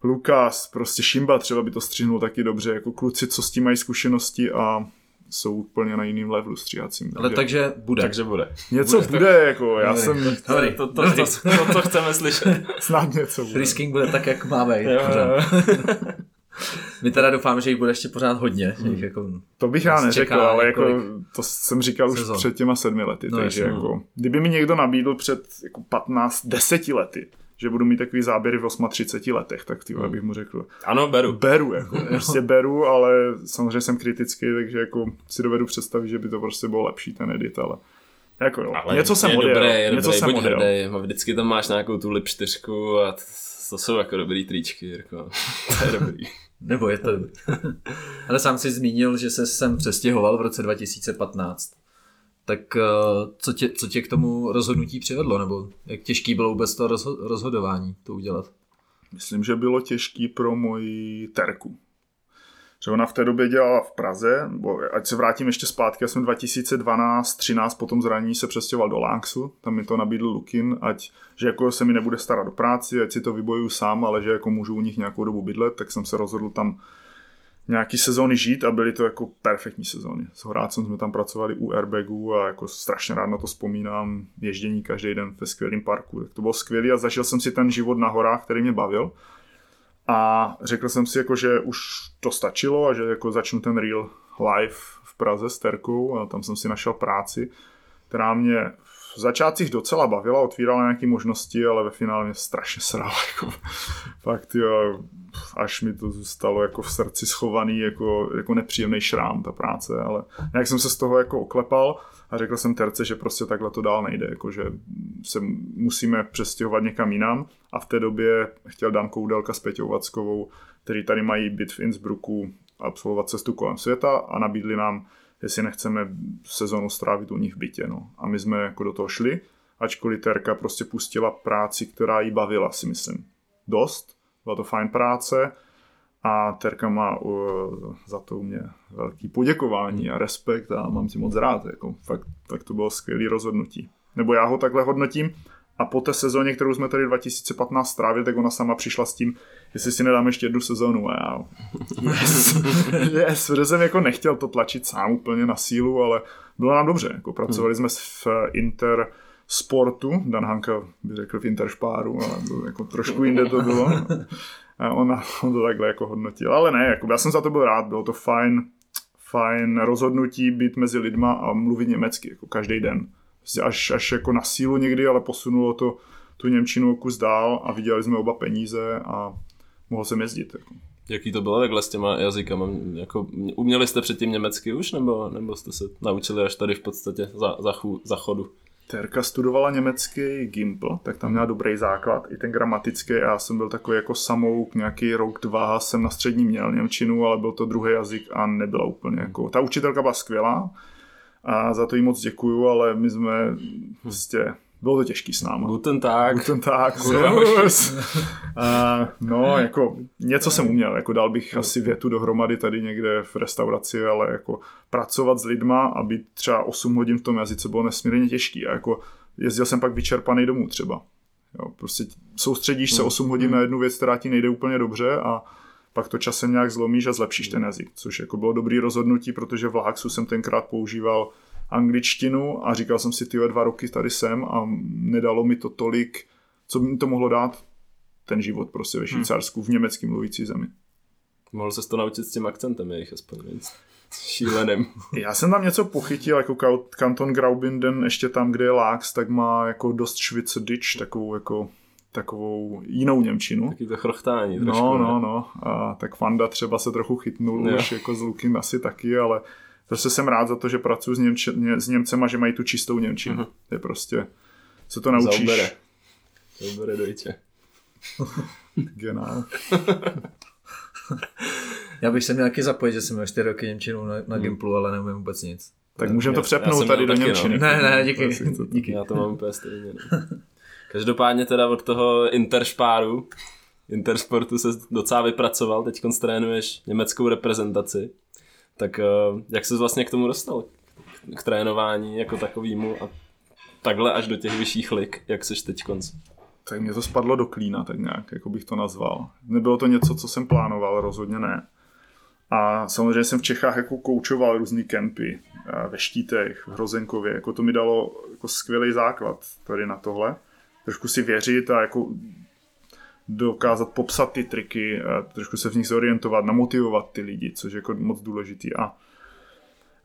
Lukas, prostě Šimba třeba by to střihnul taky dobře, jako kluci, co s tím mají zkušenosti a jsou úplně na jiným levelu stříhacím. Ale takže bude. Takže bude. Něco bude, bude jako, já jsem Dobrý. To, to, to, to, to chceme slyšet. snad něco bude. Risking bude tak, jak má být. Jo, pořád. jo. My teda doufáme, že jich bude ještě pořád hodně. Jich jako... To bych já Nás neřekl, čeká ale jako, to jsem říkal už sezon. před těma sedmi lety, No, takže jako, kdyby mi někdo nabídl před jako 15, 10 lety, že budu mít takový záběry v 38 letech, tak ty Hmm. bych mu řekl, Ano, beru. beru, jako, prostě beru, ale samozřejmě jsem kritický, takže jako si dovedu představit, že by to prostě bylo lepší ten edit, ale jako jo, Ale něco jsem je odjel, dobré, je něco dobré, jsem buď odjel. hrdý, a vždycky tam máš nějakou tu lip 4 a to jsou jako dobrý tričky, Jirko. To je dobrý. Nebo je to... Ale sám si zmínil, že se sem přestěhoval v roce 2015. Tak eh, co tě, co tě k tomu rozhodnutí přivedlo? Nebo jak těžký bylo vůbec to rozho- rozhodování to udělat? Myslím, že bylo těžký pro moji terku. Že ona v té době dělala v Praze, bo ať se vrátím ještě zpátky, já jsem 2012-13 po tom zranění se přestěhoval do Langsu, tam mi to nabídl Lukin, ať, že jako se mi nebude starat do práci, ať si to vybojuju sám, ale že jako můžu u nich nějakou dobu bydlet, tak jsem se rozhodl tam nějaký sezóny žít a byly to jako perfektní sezóny. S Horácem jsme tam pracovali u airbagu a jako strašně rád na to vzpomínám, ježdění každý den ve skvělém parku. Tak to bylo skvělé a zažil jsem si ten život na horách, který mě bavil. A řekl jsem si, jako, že už to stačilo a že jako začnu ten real life v Praze s Terkou a tam jsem si našel práci, která mě v začátcích docela bavila, otvírala nějaké možnosti, ale ve finále mě strašně srala. Jako, fakt, jo, až mi to zůstalo jako v srdci schovaný jako, jako nepříjemný šrám ta práce, ale nějak jsem se z toho jako oklepal a řekl jsem Terce, že prostě takhle to dál nejde, jako že se musíme přestěhovat někam jinam a v té době chtěl Dan Koudelka s Peťou Vackovou, který tady mají byt v Innsbrucku absolvovat cestu kolem světa a nabídli nám, jestli nechceme sezonu strávit u nich v bytě. No. A my jsme jako do toho šli, ačkoliv Terka prostě pustila práci, která jí bavila, si myslím. Dost, byla to fajn práce a Terka má uh, za to u mě velký poděkování a respekt a mám si moc rád. Jako, fakt, fakt to bylo skvělé rozhodnutí. Nebo já ho takhle hodnotím a po té sezóně, kterou jsme tady 2015 strávili, tak ona sama přišla s tím, jestli si nedám ještě jednu sezónu. A já, yes, yes, protože jsem jako nechtěl to tlačit sám úplně na sílu, ale bylo nám dobře. Jako pracovali jsme v Inter sportu, Dan Hanka by řekl v Interšpáru, ale to jako trošku jinde to bylo. A ona, on to takhle jako hodnotil. Ale ne, jako já jsem za to byl rád, bylo to fajn, fajn rozhodnutí být mezi lidma a mluvit německy, jako každý den. Prostě až, až jako na sílu někdy, ale posunulo to tu Němčinu kus dál a viděli jsme oba peníze a mohl jsem jezdit. Jako. Jaký to bylo takhle s těma jazykama? Jako, uměli jste předtím německy už, nebo, nebo jste se naučili až tady v podstatě za, za, chů, za chodu? Terka studovala německý Gimpl, tak tam měla dobrý základ, i ten gramatický. Já jsem byl takový jako samouk, nějaký rok, dva jsem na střední měl Němčinu, ale byl to druhý jazyk a nebyla úplně jako... Ta učitelka byla skvělá a za to jí moc děkuju, ale my jsme prostě bylo to těžký s náma. Guten Tag. Guten Tag. uh, no, jako něco jsem uměl, jako dal bych asi větu dohromady tady někde v restauraci, ale jako pracovat s lidma a být třeba 8 hodin v tom jazyce bylo nesmírně těžký a jako jezdil jsem pak vyčerpaný domů třeba. Jo, prostě soustředíš se 8 hmm. hodin na jednu věc, která ti nejde úplně dobře a pak to časem nějak zlomíš a zlepšíš ten jazyk, což jako bylo dobrý rozhodnutí, protože v Láksu jsem tenkrát používal angličtinu a říkal jsem si, ty dva roky tady jsem a nedalo mi to tolik, co by mi to mohlo dát ten život prostě ve hmm. Švýcarsku, v německý mluvící zemi. Mohl se to naučit s tím akcentem jejich aspoň víc. Šíleným. Já jsem tam něco pochytil, jako kanton Graubinden, ještě tam, kde je Lax, tak má jako dost Schwitzerdeutsch, takovou jako takovou jinou Němčinu. Taky to chrochtání trošku, No, no, no. A tak Fanda třeba se trochu chytnul, jo. už jako z Lukin asi taky, ale Prostě jsem rád za to, že pracuji s, Němče, s Němcema, že mají tu čistou Němčinu. Uh-huh. Je prostě, se to naučíš. Zaubere. Zaubere dojče. Genau. Já bych se měl taky zapojit, že jsem měl 4 roky Němčinu na, na hmm. Gimplu, ale neumím vůbec nic. Tak můžeme to přepnout tady do no. Němčiny. No. Ne, ne, díky. díky. Já to mám úplně stejně. Každopádně teda od toho Interšpáru, Intersportu se docela vypracoval, teď trénuješ německou reprezentaci. Tak eh, jak se vlastně k tomu dostal? K trénování jako takovýmu a takhle až do těch vyšších lig, jak seš teď konc? Tak mě to spadlo do klína, tak nějak, jako bych to nazval. Nebylo to něco, co jsem plánoval, rozhodně ne. A samozřejmě jsem v Čechách jako koučoval různý kempy eh, ve Štítech, v Hrozenkově, jako to mi dalo jako skvělý základ tady na tohle. Trošku si věřit a jako dokázat popsat ty triky, trošku se v nich zorientovat, namotivovat ty lidi, což je jako moc důležitý. A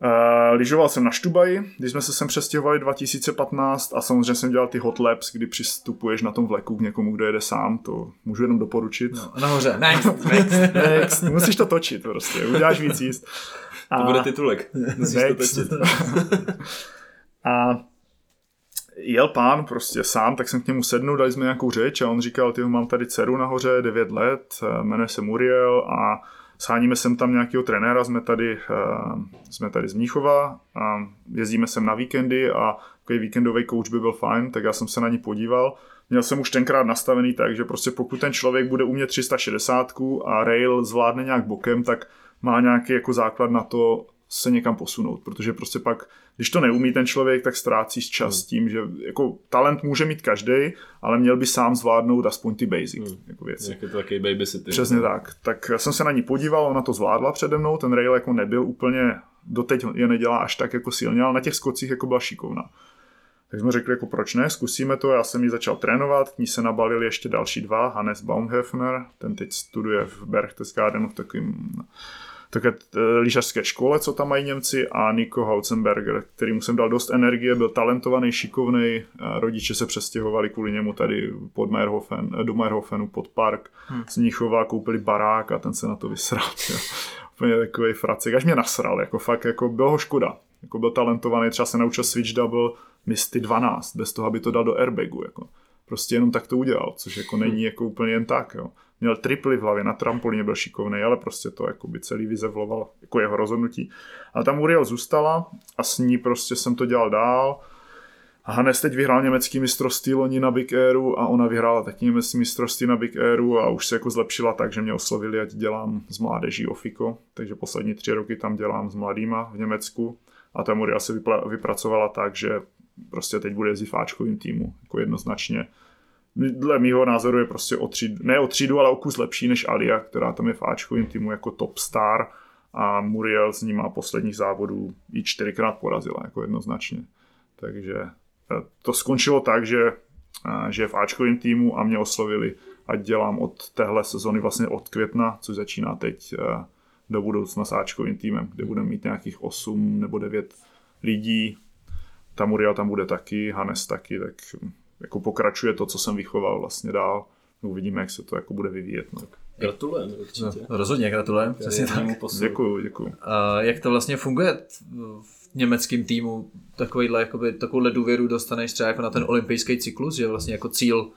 Uh, lyžoval jsem na Štubaji, když jsme se sem přestěhovali 2015 a samozřejmě jsem dělal ty hot laps, kdy přistupuješ na tom vleku k někomu, kdo jede sám, to můžu jenom doporučit. No, nahoře, next, next, next. Musíš to točit prostě, uděláš víc jíst. A... To bude titulek, musíš next. to točit. a jel pán prostě sám, tak jsem k němu sednul, dali jsme nějakou řeč a on říkal, ty mám tady dceru nahoře, 9 let, eh, jmenuje se Muriel a sháníme sem tam nějakého trenéra, jsme tady, uh, jsme tady z Mníchova a jezdíme sem na víkendy a takový víkendový coach by byl fajn, tak já jsem se na ní podíval. Měl jsem už tenkrát nastavený tak, že prostě pokud ten člověk bude umět 360 a rail zvládne nějak bokem, tak má nějaký jako základ na to se někam posunout, protože prostě pak, když to neumí ten člověk, tak ztrácí čas hmm. tím, že jako talent může mít každý, ale měl by sám zvládnout aspoň ty basic hmm. jako věci. Jak je to takový babysitting. Přesně ne? tak. Tak jsem se na ní podíval, ona to zvládla přede mnou, ten rail jako nebyl úplně, doteď je nedělá až tak jako silně, ale na těch skocích jako byla šikovná. Tak jsme řekli, jako proč ne, zkusíme to, já jsem ji začal trénovat, k ní se nabalili ještě další dva, Hannes Baumhefner, ten teď studuje v Berchtesgadenu v takovém také lyžařské škole, co tam mají Němci a Nico Hausenberger, který jsem dal dost energie, byl talentovaný, šikovný, rodiče se přestěhovali kvůli němu tady pod Meyerhofen, do Meyerhofenu pod park, hmm. z Níchova koupili barák a ten se na to vysral. Úplně takový fracek, až mě nasral, jako fakt, jako bylo ho škoda. Jako byl talentovaný, třeba se naučil switch double Misty 12, bez toho, aby to dal do airbagu, jako. Prostě jenom tak to udělal, což jako není jako úplně jen tak, jo měl triply v hlavě, na trampolíně byl šikovný, ale prostě to jako by celý vyzevloval jako jeho rozhodnutí. A tam Uriel zůstala a s ní prostě jsem to dělal dál. A Hannes teď vyhrál německý mistrovství loni na Big Airu a ona vyhrála taky německý mistrovství na Big Airu a už se jako zlepšila tak, že mě oslovili, ať dělám z mládeží Ofiko, takže poslední tři roky tam dělám s mladýma v Německu a ta Muriel se vypracovala tak, že prostě teď bude jezdit v Ačkovým týmu, jako jednoznačně dle mýho názoru je prostě o třídu, ne o třídu, ale o kus lepší než Alia, která tam je v Ačkovým týmu jako top star a Muriel s ním má posledních závodů i čtyřikrát porazila, jako jednoznačně. Takže eh, to skončilo tak, že, eh, že v Ačkovém týmu a mě oslovili, ať dělám od téhle sezony vlastně od května, což začíná teď eh, do budoucna s Ačkovým týmem, kde budeme mít nějakých 8 nebo 9 lidí. Ta Muriel tam bude taky, Hanes taky, tak jako pokračuje to, co jsem vychoval vlastně dál. Uvidíme, jak se to jako bude vyvíjet. No. Gratulujeme určitě. No, rozhodně gratulujeme. Přesně tak. Děkuju, děkuju. A jak to vlastně funguje v německém týmu? Takovýhle, jakoby, takovouhle důvěru dostaneš třeba jako na ten olympijský cyklus, že vlastně jako cíl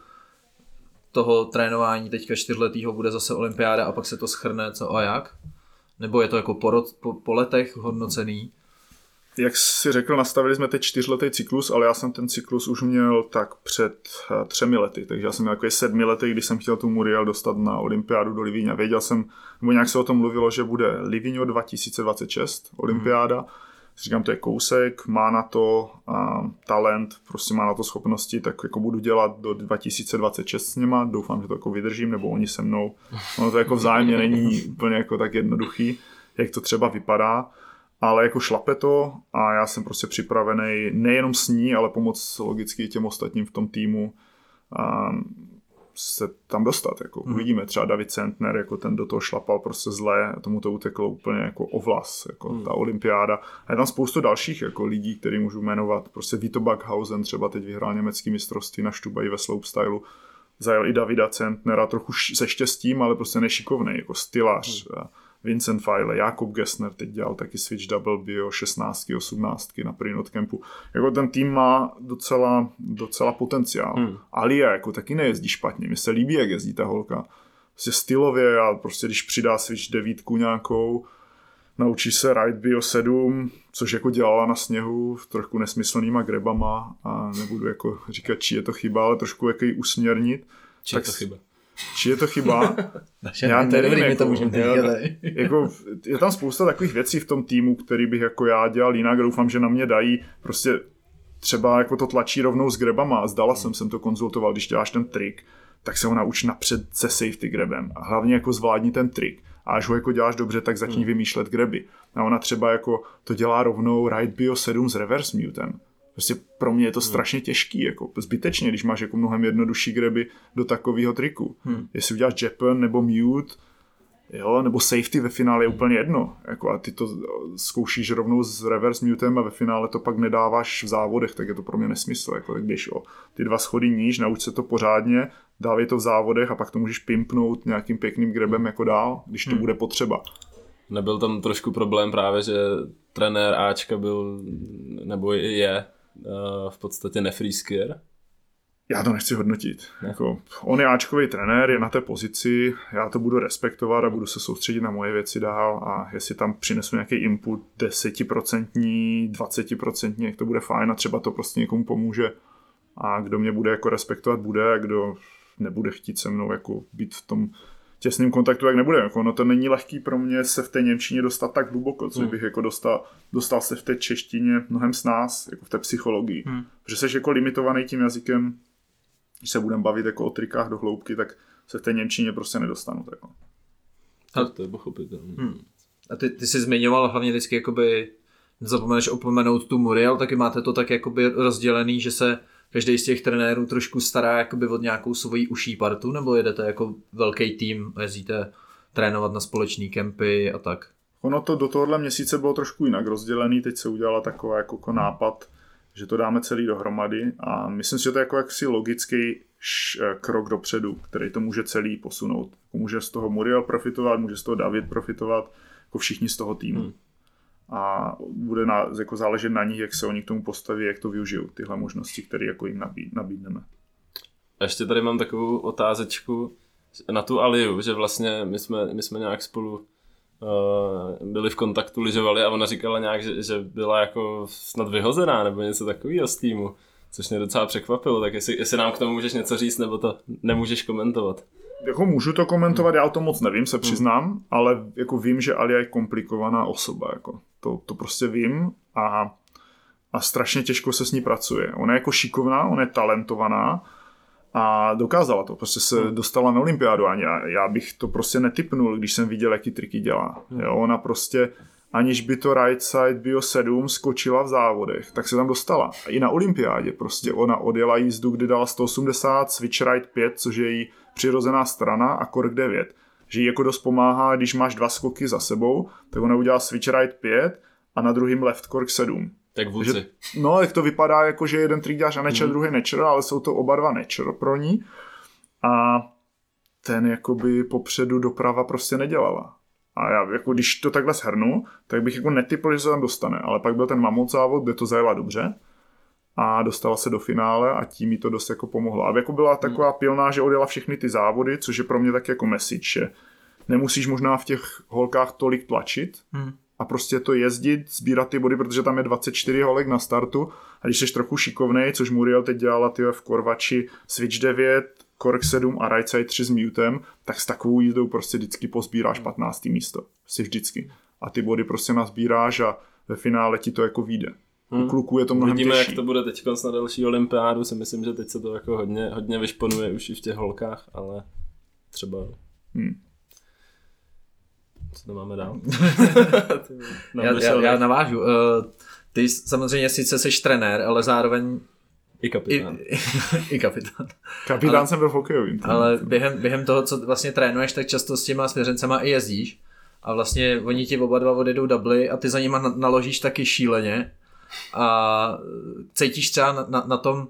toho trénování teďka čtyřletýho bude zase olympiáda a pak se to schrne co a jak? Nebo je to jako po, po, po letech hodnocený? Jak si řekl, nastavili jsme teď čtyřletý cyklus, ale já jsem ten cyklus už měl tak před eh, třemi lety, takže já jsem měl takový sedmi lety, když jsem chtěl tu Muriel dostat na olympiádu do Livíňa. Věděl jsem, nebo nějak se o tom mluvilo, že bude Livigno 2026, olympiáda. Hmm. Říkám, to je kousek, má na to a, talent, prostě má na to schopnosti, tak jako budu dělat do 2026 s něma, doufám, že to jako vydržím, nebo oni se mnou. Ono to jako vzájemně není úplně jako tak jednoduchý, jak to třeba vypadá ale jako šlape to a já jsem prostě připravený nejenom s ní, ale pomoct logicky těm ostatním v tom týmu a se tam dostat. Jako. Hmm. Uvidíme, třeba David Centner, jako ten do toho šlapal prostě zle, tomu to uteklo úplně jako o vlas, jako hmm. ta olympiáda. A je tam spoustu dalších jako lidí, který můžu jmenovat. Prostě Vito Backhausen třeba teď vyhrál německý mistrovství na Štubaji ve slopestylu. Zajel i Davida Centnera trochu se štěstím, ale prostě nešikovný, jako stylař. Hmm Vincent File, Jakub Gessner teď dělal taky Switch Double Bio 16, 18 na Prinot Campu. Jako ten tým má docela, docela potenciál. Hmm. Alia jako taky nejezdí špatně, mi se líbí, jak jezdí ta holka. Prostě stylově a prostě když přidá Switch devítku nějakou, naučí se Ride Bio 7, což jako dělala na sněhu trošku nesmyslnýma grebama a nebudu jako říkat, či je to chyba, ale trošku jako ji usměrnit. Či tak je to chyba? Či je to chyba? já nevím, dobrý, jako, to můžeme jako, je tam spousta takových věcí v tom týmu, který bych jako já dělal jinak. Doufám, že na mě dají prostě třeba jako to tlačí rovnou s grebama. Zdala jsem, jsem to konzultoval, když děláš ten trik, tak se ho nauč napřed se safety grebem. A hlavně jako zvládni ten trik. A až ho jako děláš dobře, tak začni hmm. vymýšlet greby. A ona třeba jako to dělá rovnou Ride Bio 7 s reverse mutem. Prostě pro mě je to hmm. strašně těžký, jako zbytečně, když máš jako mnohem jednodušší greby do takového triku. Hmm. Jestli uděláš Japan nebo mute, jo, nebo safety ve finále je úplně jedno. Jako a ty to zkoušíš rovnou s reverse mutem a ve finále to pak nedáváš v závodech, tak je to pro mě nesmysl. Jako, tak běž o ty dva schody níž, nauč se to pořádně, dávej to v závodech a pak to můžeš pimpnout nějakým pěkným grebem jako dál, když to hmm. bude potřeba. Nebyl tam trošku problém právě, že trenér Ačka byl, nebo je v podstatě nefree skier? Já to nechci hodnotit. Ne. Jako, on je Ačkový trenér, je na té pozici, já to budu respektovat a budu se soustředit na moje věci dál a jestli tam přinesu nějaký input 10%, 20%, jak to bude fajn a třeba to prostě někomu pomůže a kdo mě bude jako respektovat, bude a kdo nebude chtít se mnou jako být v tom těsným kontaktu, jak nebude. Jako, no to není lehký pro mě se v té Němčině dostat tak hluboko, co hmm. bych jako dostal, dostal se v té češtině mnohem s nás, jako v té psychologii. Hmm. Protože jsi jako limitovaný tím jazykem, když se budeme bavit jako o trikách do hloubky, tak se v té Němčině prostě nedostanu. Tak, A, to je pochopitelné. Hmm. A ty, ty jsi zmiňoval hlavně vždycky jakoby zapomeneš opomenout tu Muriel, taky máte to tak jakoby rozdělený, že se každý z těch trenérů trošku stará jakoby od nějakou svoji uší partu, nebo jedete jako velký tým jezdíte trénovat na společný kempy a tak? ono to do tohohle měsíce bylo trošku jinak rozdělený, teď se udělala taková jako, jako nápad, že to dáme celý dohromady a myslím si, že to je jako jaksi logický eh, krok dopředu, který to může celý posunout. Může z toho Muriel profitovat, může z toho David profitovat, jako všichni z toho týmu. Hmm. A bude na, jako záležet na nich, jak se oni k tomu postaví, jak to využijou, tyhle možnosti, které jako jim nabíd, nabídneme. A ještě tady mám takovou otázečku na tu Aliu, že vlastně my jsme, my jsme nějak spolu uh, byli v kontaktu, lyžovali a ona říkala nějak, že, že byla jako snad vyhozená nebo něco takového z týmu, což mě docela překvapilo, tak jestli, jestli nám k tomu můžeš něco říct, nebo to nemůžeš komentovat. Jako můžu to komentovat, já o tom moc nevím, se přiznám, ale jako vím, že Alia je komplikovaná osoba, jako to, to prostě vím a, a strašně těžko se s ní pracuje. Ona je jako šikovná, ona je talentovaná, a dokázala to, prostě se hmm. dostala na olympiádu a já, já bych to prostě netypnul, když jsem viděl, jaký triky dělá. Hmm. Jo, ona prostě, aniž by to right side bio 7 skočila v závodech, tak se tam dostala. A i na olympiádě prostě ona odjela jízdu, kdy dala 180, switch right 5, což je její přirozená strana a kork 9. Že jí jako dost pomáhá, když máš dva skoky za sebou, tak ona udělá switch right 5 a na druhým left kork 7. Tak vůdci. Že, no, jak to vypadá, jako že jeden trik děláš a nečer, mm. druhý nečer, ale jsou to oba dva nečer pro ní. A ten jakoby popředu doprava prostě nedělala. A já, jako když to takhle shrnu, tak bych jako netypl, že se tam dostane. Ale pak byl ten mamut závod, kde to zajela dobře a dostala se do finále a tím mi to dost jako pomohlo. A jako byla taková hmm. pilná, že odjela všechny ty závody, což je pro mě tak jako message, že nemusíš možná v těch holkách tolik tlačit, hmm a prostě to jezdit, sbírat ty body, protože tam je 24 holek na startu a když jsi trochu šikovnej, což Muriel teď dělala ty v Korvači Switch 9, Kork 7 a Right Side 3 s mutem, tak s takovou jízdou prostě vždycky pozbíráš 15. místo. Prostě vždycky. A ty body prostě nazbíráš a ve finále ti to jako vyjde. Hmm. U kluků je to mnohem Vidíme, těžší. jak to bude teď na další olympiádu, si myslím, že teď se to jako hodně, hodně vyšponuje už i v těch holkách, ale třeba hmm. Co to máme dál? já, já, já navážu. Uh, ty samozřejmě sice seš trenér, ale zároveň i kapitán. I, i kapitán. Kapitán ale, jsem byl v hokejovým. Ale během, během toho, co vlastně trénuješ, tak často s těma svěřencema i jezdíš. A vlastně oni ti oba dva odjedou dubly a ty za nima naložíš taky šíleně. A cítíš třeba na, na, na tom,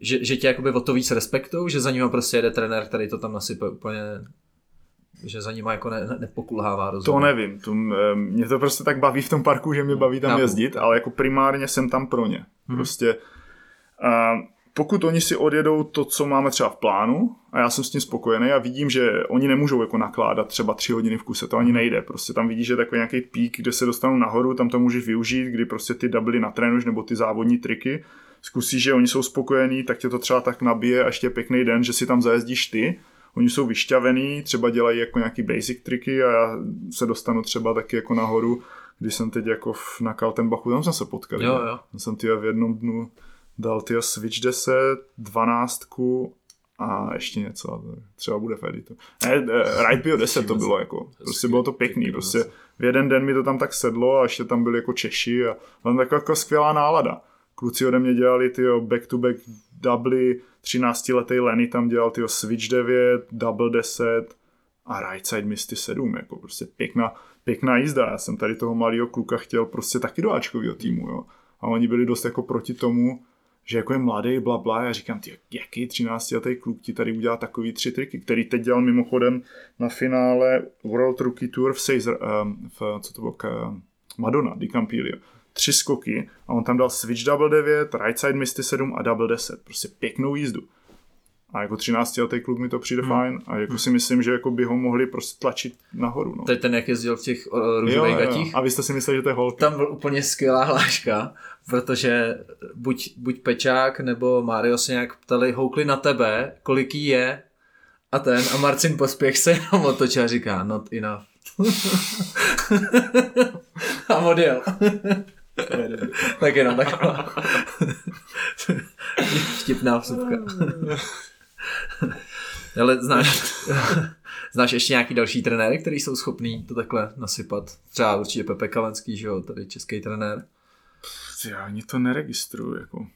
že, že tě jakoby o to víc respektují, že za nima prostě jede trenér, který to tam nasype úplně že za nima jako ne, ne, nepokulhává rozhodně. To nevím, to, mě to prostě tak baví v tom parku, že mě baví tam jezdit, ale jako primárně jsem tam pro ně. Hmm. Prostě uh, pokud oni si odjedou to, co máme třeba v plánu a já jsem s tím spokojený a vidím, že oni nemůžou jako nakládat třeba tři hodiny v kuse, to ani nejde. Prostě tam vidíš, že je takový nějaký pík, kde se dostanou nahoru, tam to můžeš využít, kdy prostě ty double natrénuješ nebo ty závodní triky, zkusíš, že oni jsou spokojení, tak tě to třeba tak nabije a ještě pěkný den, že si tam zajezdíš ty oni jsou vyšťavený, třeba dělají jako nějaký basic triky a já se dostanu třeba taky jako nahoru, když jsem teď jako v, na Kaltenbachu, tam jsme se potkali. Jo, jo. Tam jsem ty v jednom dnu dal ty Switch 10, 12 a ještě něco, třeba bude v editu. Ne, Ride Bio 10 to bylo jako, prostě bylo to pěkný, prostě v jeden den mi to tam tak sedlo a ještě tam byli jako Češi a tam taková jako skvělá nálada. Kluci ode mě dělali ty back to back dubly, 13-letý Lenny tam dělal tyho Switch 9, Double 10 a Right Side Misty 7, jako prostě pěkná, pěkná jízda. Já jsem tady toho malého kluka chtěl prostě taky do Ačkového týmu, jo. A oni byli dost jako proti tomu, že jako je mladý, bla, bla. Já říkám, ty, jaký 13 letý kluk ti tady udělá takový tři triky, který teď dělal mimochodem na finále World Rookie Tour v Caesar, um, v, co to bylo, k, Madonna di Campilio tři skoky a on tam dal switch double 9, right side misty 7 a double 10. Prostě pěknou jízdu. A jako 13 letý kluk mi to přijde hmm. fajn a jako hmm. si myslím, že jako by ho mohli prostě tlačit nahoru. No. To je ten, jak jezdil v těch růžových gatích. A vy jste si mysleli, že to je holka. Tam byl úplně skvělá hláška, protože buď, buď Pečák nebo Mario se nějak ptali, houkli na tebe, kolik jí je a ten a Marcin Pospěch se jenom otočil a říká not enough. a odjel. tak jenom taková vtipná vsupka. Ale znáš, znáš ještě nějaký další trenéry, který jsou schopní to takhle nasypat? Třeba určitě Pepe Kalenský, že jo, tady český trenér. Já ani to neregistruju, jako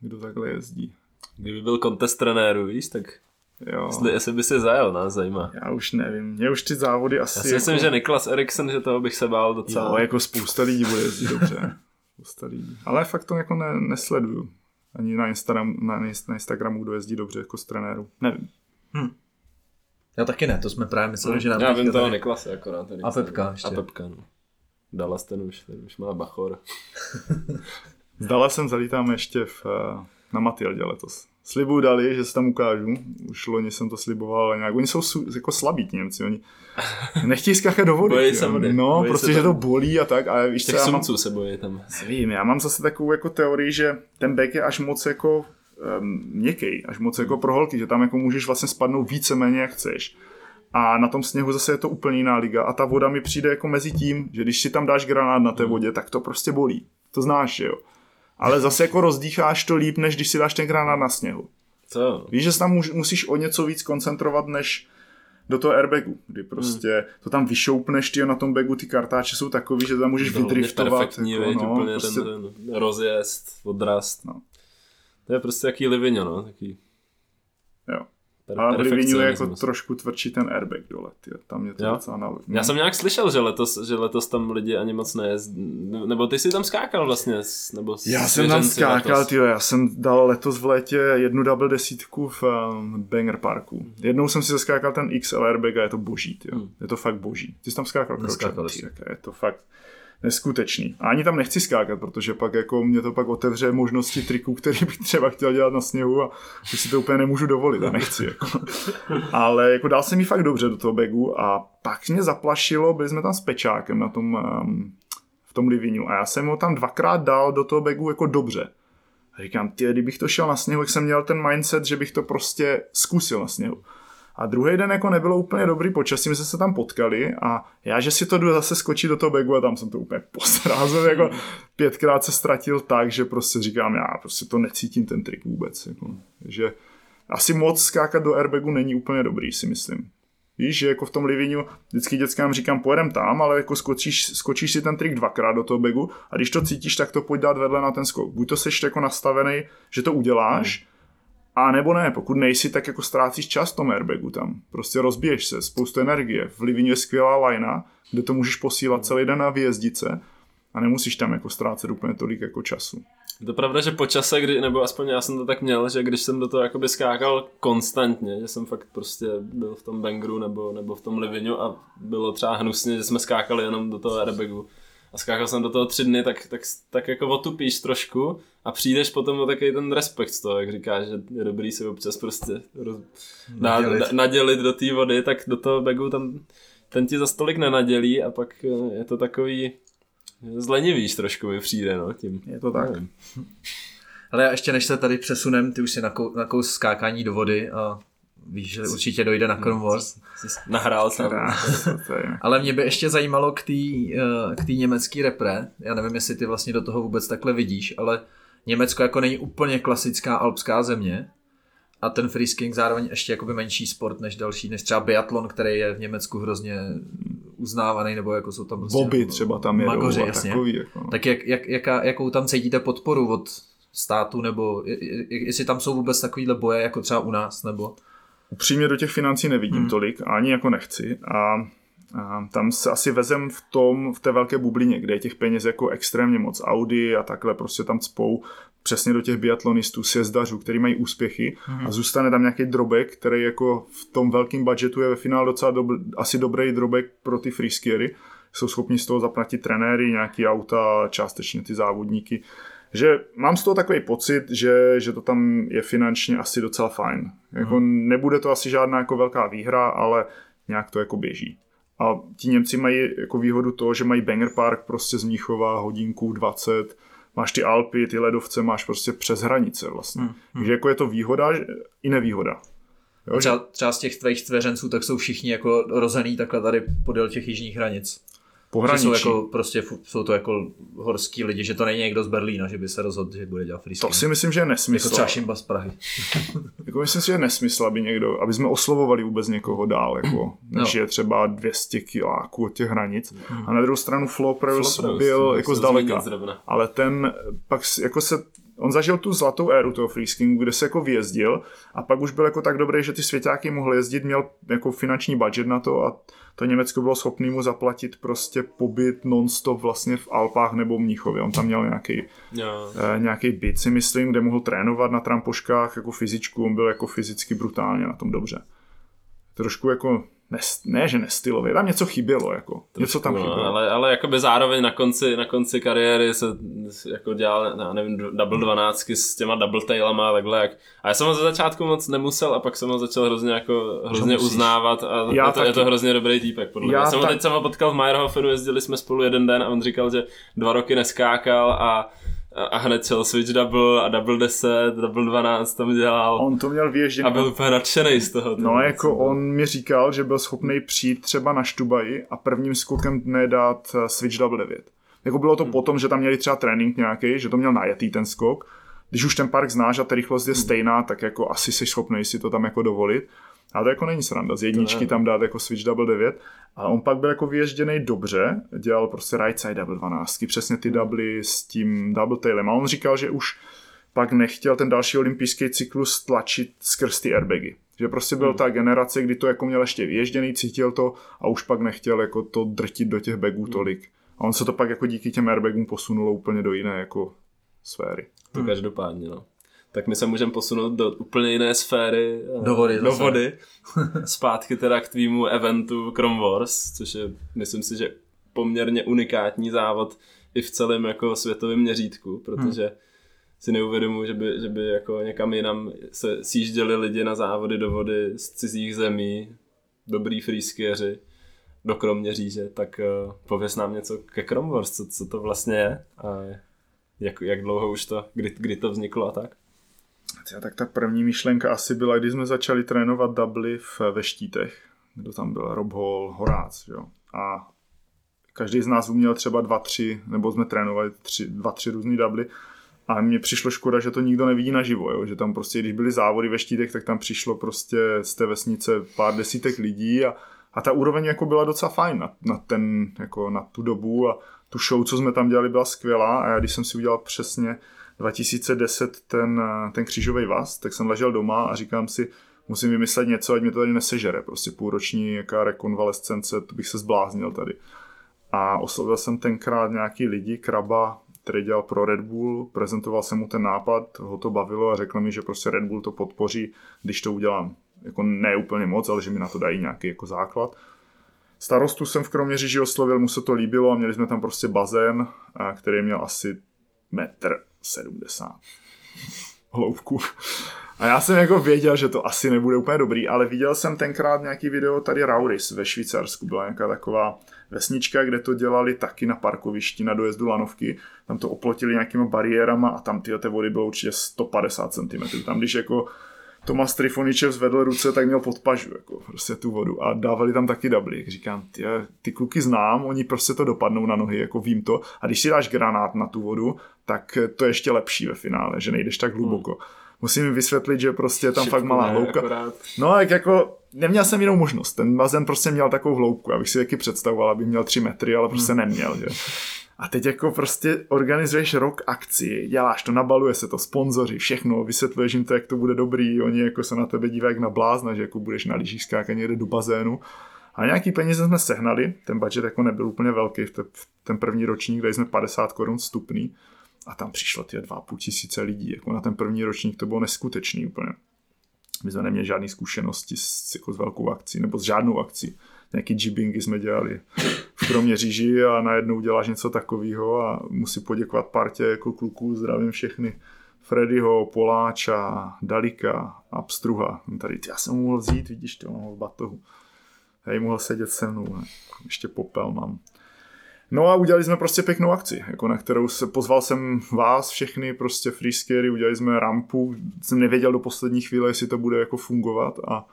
kdo takhle jezdí. Kdyby byl kontest trenérů, víš, tak Jo. Jestli, jestli by si zajel, nás zajímá. Já už nevím, mě už ty závody asi... Já si myslím, jako... že Niklas Eriksen, že toho bych se bál docela. Jo, jako spousta lidí bude jezdit dobře. Spousta lidí. Ale fakt to jako ne, nesleduju. Ani na, Instagram, na, na Instagramu, kdo jezdí dobře jako z trenéru. Nevím. Já taky ne, to jsme právě mysleli, že nám Já vím toho tady- Niklase akorát. Ten A Pepka ještě. A Pepka, no. Dallas ten už, ten už má bachor. Zdala jsem zalítáme ještě v, eh, na Matildě letos. Slibu dali, že se tam ukážu. Už loni jsem to sliboval, ale nějak. Oni jsou jako slabí ti Němci. Oni nechtějí skákat do vody. Bojí se vody. No, Bojí prostě, se že to bolí a tak. A víš co, Těch já mám, se bojí tam. Nevím, já mám zase takovou jako teorii, že ten back je až moc jako um, měkký, až moc jako pro holky, že tam jako můžeš vlastně spadnout víceméně jak chceš. A na tom sněhu zase je to úplně jiná liga a ta voda mi přijde jako mezi tím, že když si tam dáš granát na té vodě, tak to prostě bolí. To znáš, jo. Ale zase jako rozdýcháš to líp, než když si dáš ten granát na sněhu. Co? Víš, že se tam musíš o něco víc koncentrovat, než do toho airbagu, kdy prostě Hmm. to tam vyšoupneš, ty na tom bagu ty kartáče jsou takový, že to tam můžeš To hlavně vydriftovat. perfektní, jako, no, úplně prostě, ten, ten rozjezd, odrast. No. To je prostě jaký Livigno, no. Taký Jo. Per- A v Livignu je jako trošku tvrdší ten airbag dole, tyjo. tam je to Jo? docela na... Já jsem nějak slyšel, že letos, že letos tam lidi ani moc nejezdí. Nebo ty jsi tam skákal vlastně, nebo já jsem tam skákal, tyjo, já jsem dal letos v létě jednu double desítku v um, Banger Parku. Jednou jsem si zaskákal ten XL airbag a je to boží, tyjo. Hmm. Je to fakt boží. Ty jsi tam skákal. Ty, Je to fakt neskutečný. A ani tam nechci skákat, protože pak jako mě to pak otevře možnosti triků, který bych třeba chtěl dělat na sněhu a už si to úplně nemůžu dovolit a nechci. Jako. Ale jako dal jsem mi fakt dobře do toho bagu a pak mě zaplašilo, byli jsme tam s Pečákem na tom, um, v tom Livinu a já jsem ho tam dvakrát dal do toho bagu jako dobře. A říkám, ty, kdybych to šel na sněhu, jak jsem měl ten mindset, že bych to prostě zkusil na sněhu. A druhý den jako nebylo úplně dobrý počasí, my jsme se tam potkali a já, že si to jdu zase skočit do toho bagu a tam jsem to úplně posrázel, jako pětkrát se ztratil tak, že prostě říkám, já prostě to necítím ten trik vůbec. Jako, že asi moc skákat do airbagu není úplně dobrý, si myslím. Víš, že jako v tom Livinu vždycky dětskám říkám, pojedem tam, ale jako skočíš, skočíš si ten trik dvakrát do toho bagu a když to cítíš, tak to pojď dát vedle na ten skok. Buď to seš jako nastavený, že to uděláš, a nebo ne, pokud nejsi, tak jako ztrácíš čas v tom airbagu tam. Prostě rozbiješ se, spoustu energie. V Livině je skvělá lajna, kde to můžeš posílat celý den na výjezdice a nemusíš tam jako ztrácet úplně tolik jako času. Je to pravda, že po čase, kdy, nebo aspoň já jsem to tak měl, že když jsem do toho jakoby skákal konstantně, že jsem fakt prostě byl v tom bangru nebo, nebo v tom livinu a bylo třeba hnusně, že jsme skákali jenom do toho airbagu a skákal jsem do toho tři dny, tak, tak, tak jako otupíš trošku a přijdeš potom o takový ten respekt z toho, jak říkáš, že je dobrý se občas prostě roz... nadělit. Nadělit. nadělit do té vody, tak do toho bagu tam ten ti za stolik nenadělí a pak eh, je to takový zlenivíš trošku mi přijde, no, tím. Je to tak. Nevím. Ale já ještě než se tady přesunem, ty už si nakou, nakous skákání do vody a víš, že určitě dojde na Cornwall. Jsi Nahrál jsem. Je- Ale mě by ještě zajímalo k té eh, k té německé repre. Já nevím, jestli ty vlastně do toho vůbec takhle vidíš, ale Německo jako není úplně klasická alpská země. A ten freeskiing zároveň ještě jakoby menší sport než další, než třeba biatlon, který je v Německu hrozně uznávaný, nebo jako jsou tam prostě Bobby třeba tam jedou magoři, a jasně. takový. Jako, no. Tak jak, jak, jaká, jakou tam cítíte podporu od státu, nebo je- je- jestli tam jsou vůbec takovýhle boje, jako třeba u nás, nebo... Upřímně do těch financí nevidím Hmm. tolik, a ani jako nechci. A, a tam se asi vezem v tom, v té velké bublině, kde je těch peněz jako extrémně moc. Audi a takhle prostě tam cpou přesně do těch biatlonistů, sjezdařů, který mají úspěchy Mhm. a zůstane tam nějaký drobek, který jako v tom velkém budgetu je ve finále docela dobr, asi dobrý drobek pro ty freeskiery. Jsou schopni z toho zaplatit trenéry, nějaký auta, částečně ty závodníky. Že mám z toho takový pocit, že, že to tam je finančně asi docela fajn. Jako nebude to asi žádná jako velká výhra, ale nějak to jako běží. A ti Němci mají jako výhodu toho, že mají Banger Park prostě z Mnichova hodinku 20, máš ty Alpy, ty ledovce máš prostě přes hranice vlastně. Hmm. Takže jako je to výhoda i nevýhoda. Jo, Třeba, třeba z těch tvých stvěřenců, tak jsou všichni jako rozený takhle tady podél těch jižních hranic. Že pohraničí. jsou, jako, prostě, jsou to jako horský lidi, že to není někdo z Berlína, že by se rozhodl, že bude dělat To freeskiing. si myslím, že je Jako nesmysl. třeba Šimba z Prahy. Jako myslím si, že je nesmysl, aby někdo, aby jsme oslovovali vůbec někoho dál, jako, než No. je třeba 200 kiláků od těch hranic. A na druhou stranu Flow Flopros, byl to jako zdaleka. Ale ten pak jako se on zažil tu zlatou éru toho freeskingu, kde se jako vyjezdil a pak už byl jako tak dobrý, že ty svěťáky mohl jezdit, měl jako finanční budget na to a to Německo bylo schopné mu zaplatit prostě pobyt non-stop vlastně v Alpách nebo Mnichově. On tam měl nějaký, Jo. eh, nějaký byt, si myslím, kde mohl trénovat na trampoškách jako fyzičku, on byl jako fyzicky brutálně na tom dobře. Trošku jako, ne, ne že nestylově, tam něco chybělo, jako, něco tam No, chybělo. ale, ale jakoby zároveň na konci, na konci kariéry se jako dělal, já nevím, double dvanáctky s těma double tailama a takhle. Jak, a já jsem ho ze začátku moc nemusel a pak jsem ho začal hrozně jako, hrozně musíš. uznávat a Já je to, je to hrozně dobrý týpek. Podle Já mě. Jsem ho, tak- teď jsem ho potkal v Meyerhofenu, jezdili jsme spolu jeden den a on říkal, že dva roky neskákal a a hned šel switch double a double 10, double 12 tam dělal On to měl vyježdět a byl úplně nadšený z toho. No jako on mi říkal, že byl schopný přijít třeba na Štubaji a prvním skokem dne dát eh, switch double 9. Jako bylo to Hmm. potom, že tam měli třeba trénink nějaký, že to měl najetý ten skok. Když už ten park znáš a ta rychlost Hmm. je stejná, tak jako asi jsi schopný si to tam jako dovolit. Ale to jako není sranda, z jedničky tam dát jako switch double 9. Ale on pak byl jako vyježděný dobře, dělal prostě right side double 12, přesně ty doubly s tím double tailem. A on říkal, že už pak nechtěl ten další olympijský cyklus tlačit skrz ty airbagy. Že prostě byl ta generace, kdy to jako měl ještě vyježděný, cítil to a už pak nechtěl jako to drtit do těch bagů tolik. A on se to pak jako díky těm airbagům posunulo úplně do jiné jako sféry. To každopádně, no. Tak my se můžeme posunout do úplně jiné sféry. eh, Do vody Do vody. Zpátky teda k tvýmu eventu Chrome Wars, což je, myslím si, že poměrně unikátní závod i v celém jako světovém měřítku, protože si neuvědomuji, že by, že by jako někam jinam se sjížděli lidi na závody do vody z cizích zemí, dobrý freeskieři do Kroměříže, tak uh, pověs nám něco ke Chrome Wars, co, co to vlastně je a jak, jak dlouho už to, kdy, kdy to vzniklo a tak. Tak ta první myšlenka asi byla, když jsme začali trénovat dubly v, ve štítech. Kdo tam byl? Rob Hall, Horác, jo. A každý z nás uměl třeba dva, tři, nebo jsme trénovali tři, dva, tři různý dubly. A mně přišlo škoda, že to nikdo nevidí naživo, jo? že tam prostě, když byly závody ve štítech, tak tam přišlo prostě z té vesnice pár desítek lidí a, a ta úroveň jako byla docela fajn na, na, ten, jako na tu dobu a tu show, co jsme tam dělali, byla skvělá a já když jsem si udělal přesně 2010 ten, eh, ten křížový vaz, tak jsem ležel doma a říkám si, musím vymyslet něco, ať mi to tady nesežere. Prostě půlroční jaká rekonvalescence, to bych se zbláznil tady. A oslovil jsem tenkrát nějaký lidi, Kraba, který dělal pro Red Bull, prezentoval jsem mu ten nápad, ho to bavilo a řekl mi, že prostě Red Bull to podpoří, když to udělám. Jako ne úplně moc, ale že mi na to dají nějaký jako základ. Starostu jsem v Kroměříži oslovil, mu se to líbilo a měli jsme tam prostě bazén, a který měl asi metr 70 hloubku. A já jsem jako věděl, že to asi nebude úplně dobrý, ale viděl jsem tenkrát nějaký video tady Rauris ve Švýcarsku. Byla nějaká taková vesnička, kde to dělali taky na parkovišti na dojezdu lanovky. Tam to oplotili nějakýma bariérama a tam ty té vody bylo určitě 150 cm. Tam když jako Tomas Trifoničev zvedl ruce, tak měl pod pažu, jako prostě tu vodu a dávali tam taky dubly. Říkám, ty, ty kluky znám, oni prostě to dopadnou na nohy, jako vím to. A když si dáš granát na tu vodu, tak to je ještě lepší ve finále, že nejdeš tak hluboko. Hmm. Musím jim vysvětlit, že prostě je tam Šipku fakt malá ne, hloubka. akorát. No tak jako neměl jsem jinou možnost. Ten bazén prostě měl takovou hloubku. Abych si taky představoval, abych měl 3 metry, ale prostě Hmm. neměl. Že? A teď jako prostě organizuješ rok akci, děláš to, nabaluje se to, sponzoři, všechno, vysvětluješ jim to, jak to bude dobrý, oni jako se na tebe dívají jak na blázna, že jako budeš na lyžích skákat někde do bazénu. A nějaký peníze jsme sehnali, ten budget jako nebyl úplně velký, v te- v ten první ročník dali jsme 50 korun vstupný a tam přišlo ty 2,5 tisíce lidí, jako na ten první ročník to bylo neskutečný úplně. My jsme neměli žádné zkušenosti s, jako s velkou akcí, nebo s žádnou akcí. Nějaký jibbingy jsme dělali v Kroměříži a najednou děláš něco takového a musí poděkovat partě jako kluků, zdravím všechny. Freddyho, Poláča, Dalika, Abstruha. Tady, já jsem mohl vzít, vidíš to, mám v batohu. Hej, mohl sedět se mnou, ne? ještě popel mám. No a udělali jsme prostě pěknou akci, jako na kterou se pozval jsem vás všechny, prostě freeskiery, udělali jsme rampu, jsem nevěděl do poslední chvíle, jestli to bude jako fungovat a,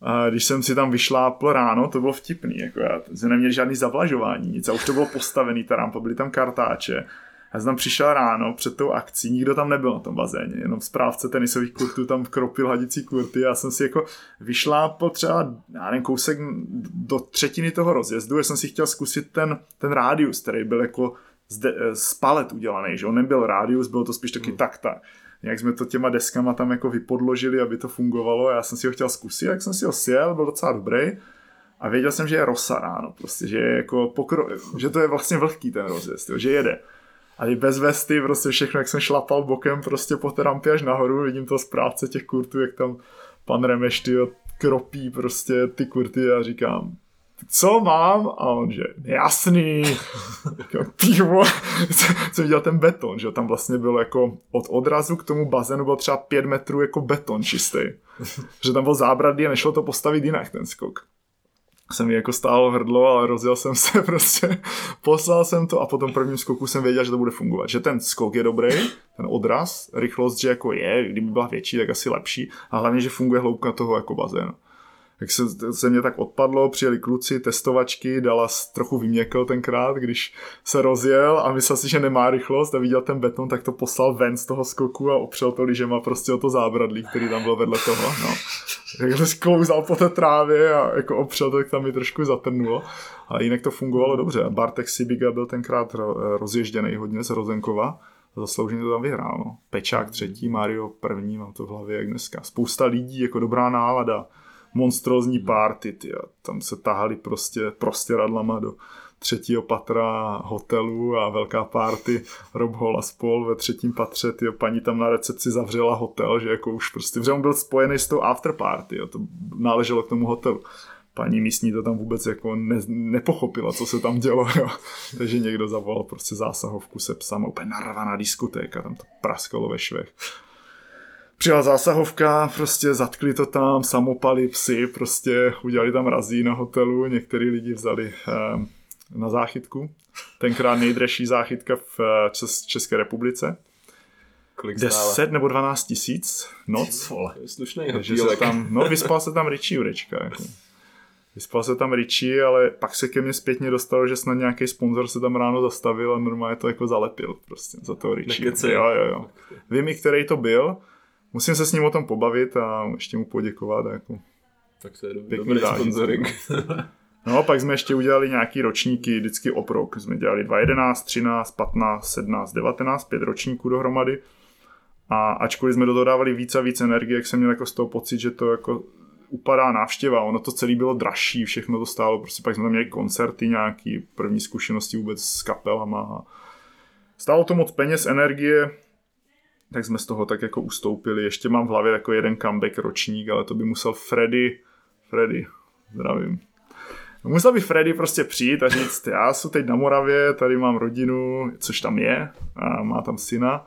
a když jsem si tam vyšlápl ráno, to bylo vtipný, jako já jsem neměl žádný zavlažování, nic a už to bylo postavený, ta rampa, byly tam kartáče. Já jsem tam přišel ráno před tou akcí, nikdo tam nebyl na tom bazéně, jenom správce tenisových kurtů tam kropil hadící kurty. Já jsem si jako vyšlápl třeba, já nevím, kousek do třetiny toho rozjezdu, já jsem si chtěl zkusit ten, ten rádius, který byl jako z, de, z palet udělaný, že on nebyl rádius, bylo to spíš taky hmm. tak tak. Jak jsme to těma deskama tam jako vypodložili, aby to fungovalo, já jsem si ho chtěl zkusit, jak jsem si ho sjel, byl docela dobrý. A věděl jsem, že je rosa ráno, prostě, že, je jako pokro... že to je vlastně vlhký ten rozjezd, že jede. A i bez vesty, prostě všechno, jak jsem šlapal bokem prostě po té rampě až nahoru, vidím to zprávce těch kurtů, jak tam pan Remeš, tyjo, kropí prostě ty kurty a říkám, co mám? A on, že jasný, pivo, co viděl ten beton, že tam vlastně bylo jako od odrazu k tomu bazénu byl třeba pět metrů jako beton čistý. že tam byl zábradlí a nešlo to postavit jinak ten skok. Se mi jako stálo hrdlo, ale rozjel jsem se prostě, poslal jsem to a po tom prvním skoku jsem věděl, že to bude fungovat. Že ten skok je dobrý, ten odraz, rychlost, že jako je, kdyby byla větší, tak asi lepší. A hlavně, že funguje hloubka toho jako bazénu jak se, se mě tak odpadlo, přijeli kluci, testovačky, dala trochu vyměkl tenkrát, když se rozjel a myslel si, že nemá rychlost a viděl ten beton, tak to poslal ven z toho skoku a opřel to má prostě o to zábradlí, který tam byl vedle toho. No. To sklouzal po té trávě a jako opřel to, tak tam mi trošku zatrnulo. A jinak to fungovalo dobře. Bartek Sibiga byl tenkrát rozježděný hodně z Rozenkova zaslouženě to tam vyhrál. No. Pečák třetí, Mario první, mám to v hlavě jak dneska. Spousta lidí, jako dobrá nálada monstrózní party, tyjo. tam se tahali prostě prostěradlama do třetího patra hotelu a velká party Rob Hall a spol. ve třetím patře, tyjo, paní tam na recepci zavřela hotel, že jako už prostě, protože on byl spojený s tou afterparty, jo, to náleželo k tomu hotelu. Paní místní to tam vůbec jako ne, nepochopila, co se tam dělo, jo. Takže někdo zavolal prostě zásahovku se psama, úplně narvaná diskotéka, tam to praskalo ve švech přijela zásahovka, prostě zatkli to tam, samopali psy, prostě udělali tam razí na hotelu, některý lidi vzali eh, na záchytku. Tenkrát nejdražší záchytka v eh, Čes- České republice. Kolik 10 nebo 12 tisíc noc. Slušný Takže se tam, no vyspal se tam Richie Jurečka. Jako. Vyspal se tam Richie, ale pak se ke mně zpětně dostalo, že snad nějaký sponzor se tam ráno zastavil a normálně to jako zalepil prostě za toho Richie. Jo, jo, jo. Vím i, který to byl, musím se s ním o tom pobavit a ještě mu poděkovat. Jako tak to je dobrý, dobrý sponsoring. no, pak jsme ještě udělali nějaký ročníky, vždycky oprok. Jsme dělali 2.11, 13, 15, 17, 19, pět ročníků dohromady. A ačkoliv jsme do toho dávali víc a víc energie, jak jsem měl jako z toho pocit, že to jako upadá návštěva, ono to celé bylo dražší, všechno to stálo, prostě pak jsme tam měli koncerty nějaký, první zkušenosti vůbec s kapelama. Stálo to moc peněz, energie, tak jsme z toho tak jako ustoupili. Ještě mám v hlavě jako jeden comeback ročník, ale to by musel Freddy, Freddy, zdravím. Musel by Freddy prostě přijít a říct, já jsem teď na Moravě, tady mám rodinu, což tam je, a má tam syna,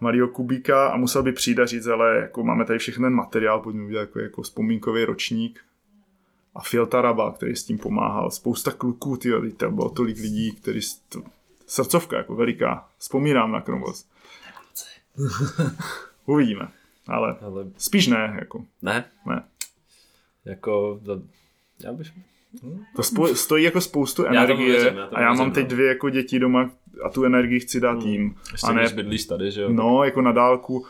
malého Kubíka a musel by přijít a říct, ale jako máme tady všechny ten materiál, pojďme udělat jako, jako vzpomínkový ročník. A Phil Taraba, který s tím pomáhal, spousta kluků, to bylo tolik lidí, kteří, to, srdcovka jako veliká, vzpomínám na Kromvoz. Uvidíme. Ale, ale, spíš ne. Jako. Ne? Ne. Jako, to, já bych... To spo, stojí jako spoustu energie já věřím, já a já mám teď no. dvě jako děti doma a tu energii chci dát hmm. jim. Ještě a ne, bydlíš tady, že jo? No, jako na dálku.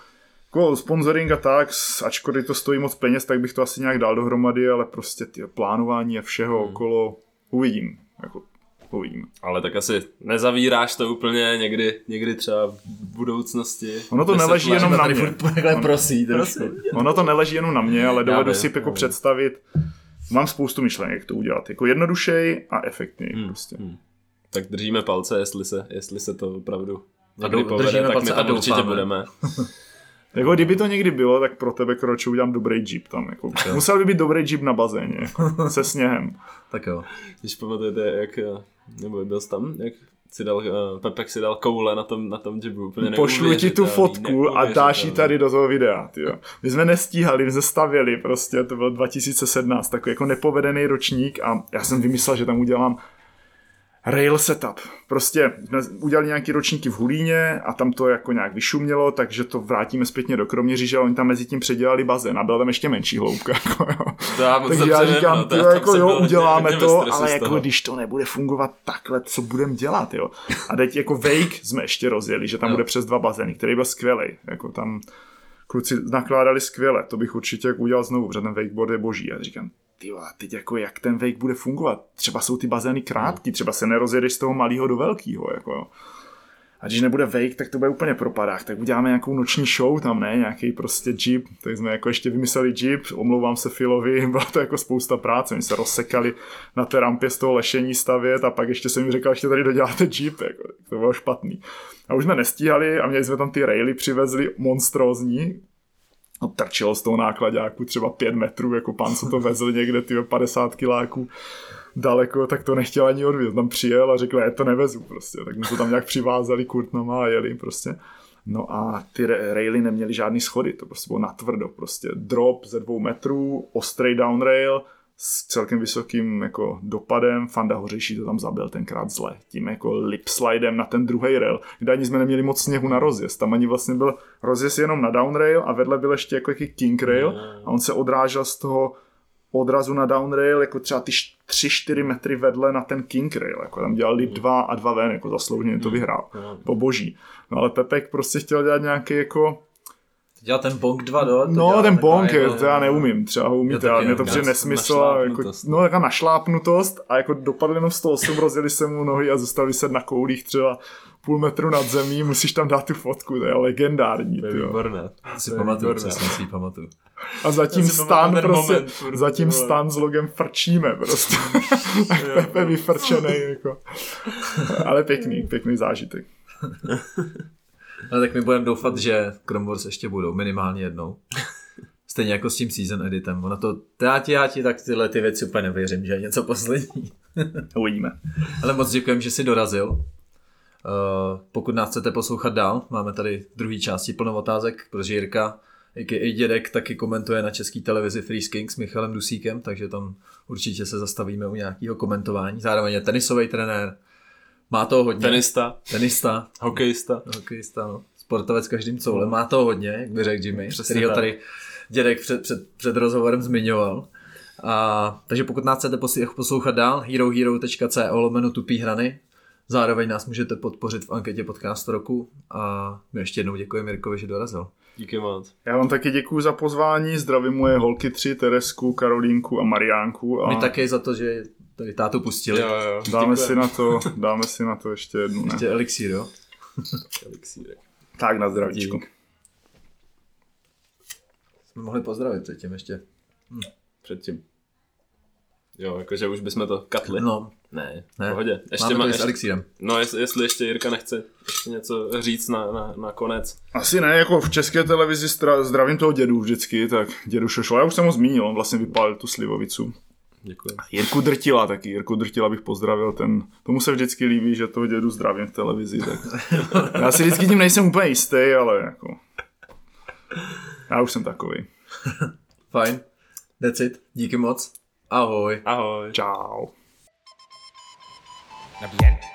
Jako sponsoring a tak, ačkoliv to stojí moc peněz, tak bych to asi nějak dal dohromady, ale prostě ty plánování a všeho hmm. okolo uvidím. Jako uvidíme. Ale tak asi nezavíráš to úplně někdy, někdy třeba v budoucnosti. Ono to neleží jenom na mě. prosí, prosí. Ono to neleží jenom na mě, ale dovedu si jako představit, mám spoustu myšlenek, jak to udělat. Jako jednodušej a efektněji hmm. prostě. Hmm. Tak držíme palce, jestli se, jestli se to opravdu někdy povede, tak my tam určitě budeme. Jako kdyby to někdy bylo, tak pro tebe kroče udělám dobrý jeep tam. Jako. Musel by být dobrý jeep na bazéně, jako, se sněhem. Tak jo. Když pamatujete, jak, nebo byl jsi tam, jak si dal, uh, Pepek si dal koule na tom, na tom jeepu, úplně Pošlu ti tu fotku a dáš ji tady do toho videa, tyjo. My jsme nestíhali, my jsme stavěli prostě, to byl 2017, takový jako nepovedený ročník a já jsem vymyslel, že tam udělám rail setup. Prostě jsme udělali nějaký ročníky v Hulíně a tam to jako nějak vyšumělo, takže to vrátíme zpětně do Kroměříže a oni tam mezi tím předělali bazén a byla tam ještě menší hloubka. Jako, jo. já takže já říkám, no, tyjo, jako jo, uděláme to, ale jako když to nebude fungovat takhle, co budeme dělat, jo. A teď jako Wake jsme ještě rozjeli, že tam jo. bude přes dva bazény, který byl skvělý. Jako tam kluci nakládali skvěle, to bych určitě udělal znovu, protože ten wakeboard je boží. A říkám, ty vole, teď jako jak ten wake bude fungovat? Třeba jsou ty bazény krátký, třeba se nerozjedeš z toho malého do velkého, jako jo. A když nebude wake, tak to bude úplně propadák. Tak uděláme nějakou noční show tam, ne? Nějaký prostě jeep. Tak jsme jako ještě vymysleli jeep, omlouvám se Filovi, byla to jako spousta práce. Oni se rozsekali na té rampě z toho lešení stavět a pak ještě jsem mi řekl, ještě tady doděláte jeep. Jako, to bylo špatný. A už jsme nestíhali a měli jsme tam ty raily přivezli monstrózní, no, trčilo z toho nákladáku třeba 5 metrů, jako pan, co to vezl někde, ty 50 kiláků daleko, tak to nechtěl ani odvět. Tam přijel a řekl, já to nevezu prostě. Tak mu to tam nějak přivázali kurtnama a jeli prostě. No a ty raily neměly žádný schody, to prostě bylo natvrdo, prostě drop ze dvou metrů, ostrý downrail, s celkem vysokým jako dopadem. Fanda Hořejší to tam zabil tenkrát zle. Tím jako lip slidem na ten druhý rail, kde ani jsme neměli moc sněhu na rozjezd. Tam ani vlastně byl rozjezd jenom na downrail a vedle byl ještě jako jaký king rail a on se odrážel z toho odrazu na downrail jako třeba ty 3-4 metry vedle na ten king rail. Jako tam dělal lip 2 a 2 ven, jako zaslouženě to vyhrál. Po boží. No ale Pepek prostě chtěl dělat nějaký jako Dělal ten bonk 2 do? No, ten bonk, je, to já neumím, třeba ho umíte, ale mě to přijde nesmysl. Jako, no, taková našlápnutost a jako dopadl jenom 108, rozjeli se mu nohy a zůstali se na koulích třeba půl metru nad zemí, musíš tam dát tu fotku, to je legendární. To je výborné. Si pamatuju, přesně si pamatuju. A zatím stan prostě, moment, furt, zatím stan s logem frčíme prostě. Pepe vyfrčený, jako. Ale pěkný, pěkný zážitek. Ale tak my budeme doufat, že Chrome Wars ještě budou, minimálně jednou. Stejně jako s tím season editem. Ono to, já ti, já ti tak tyhle ty věci úplně nevěřím, že je něco poslední. Uvidíme. Ale moc děkujem, že jsi dorazil. Uh, pokud nás chcete poslouchat dál, máme tady druhý části plnou otázek, protože Jirka, i dědek, taky komentuje na české televizi Free King s Michalem Dusíkem, takže tam určitě se zastavíme u nějakého komentování. Zároveň je tenisový trenér, má to hodně. Tenista. Tenista. Hokejista. Hokejista, no. Sportovec každým coulem. Má to hodně, jak by řekl Jimmy, který ho tady dědek před, před, před rozhovorem zmiňoval. A, takže pokud nás chcete poslouchat dál, herohero.co lomeno tupý hrany, zároveň nás můžete podpořit v anketě podcastu roku a my ještě jednou děkujeme Mirkovi, že dorazil. Díky moc. Já vám taky děkuji za pozvání, zdravím moje holky tři, Teresku, Karolínku a Mariánku. A... My také za to, že tady tátu pustili. Jo, jo. Dáme si, na to, dáme si na to ještě jednu, ne? Ještě elixír, jo? Elixírek. Tak na zdravíčko. Dík. Jsme mohli pozdravit předtím ještě. Hm. Předtím. Jo, jakože už bychom to katli. No, Ne, v ne. pohodě. Ještě Máme má, to s ještě, elixírem. no, jestli, jestli ještě Jirka nechce ještě něco říct na, na, na konec. Asi ne, jako v české televizi stra- zdravím toho dědu vždycky, tak dědu Šošo, já už jsem ho zmínil, on vlastně vypálil tu slivovicu. Děkuji. Jirku Drtila taky, Jirku Drtila bych pozdravil, ten, tomu se vždycky líbí, že toho dědu zdravím v televizi, tak já si vždycky tím nejsem úplně jistý, ale jako, já už jsem takový. Fajn. That's it. Díky moc. Ahoj. Ahoj. Čau. Bien.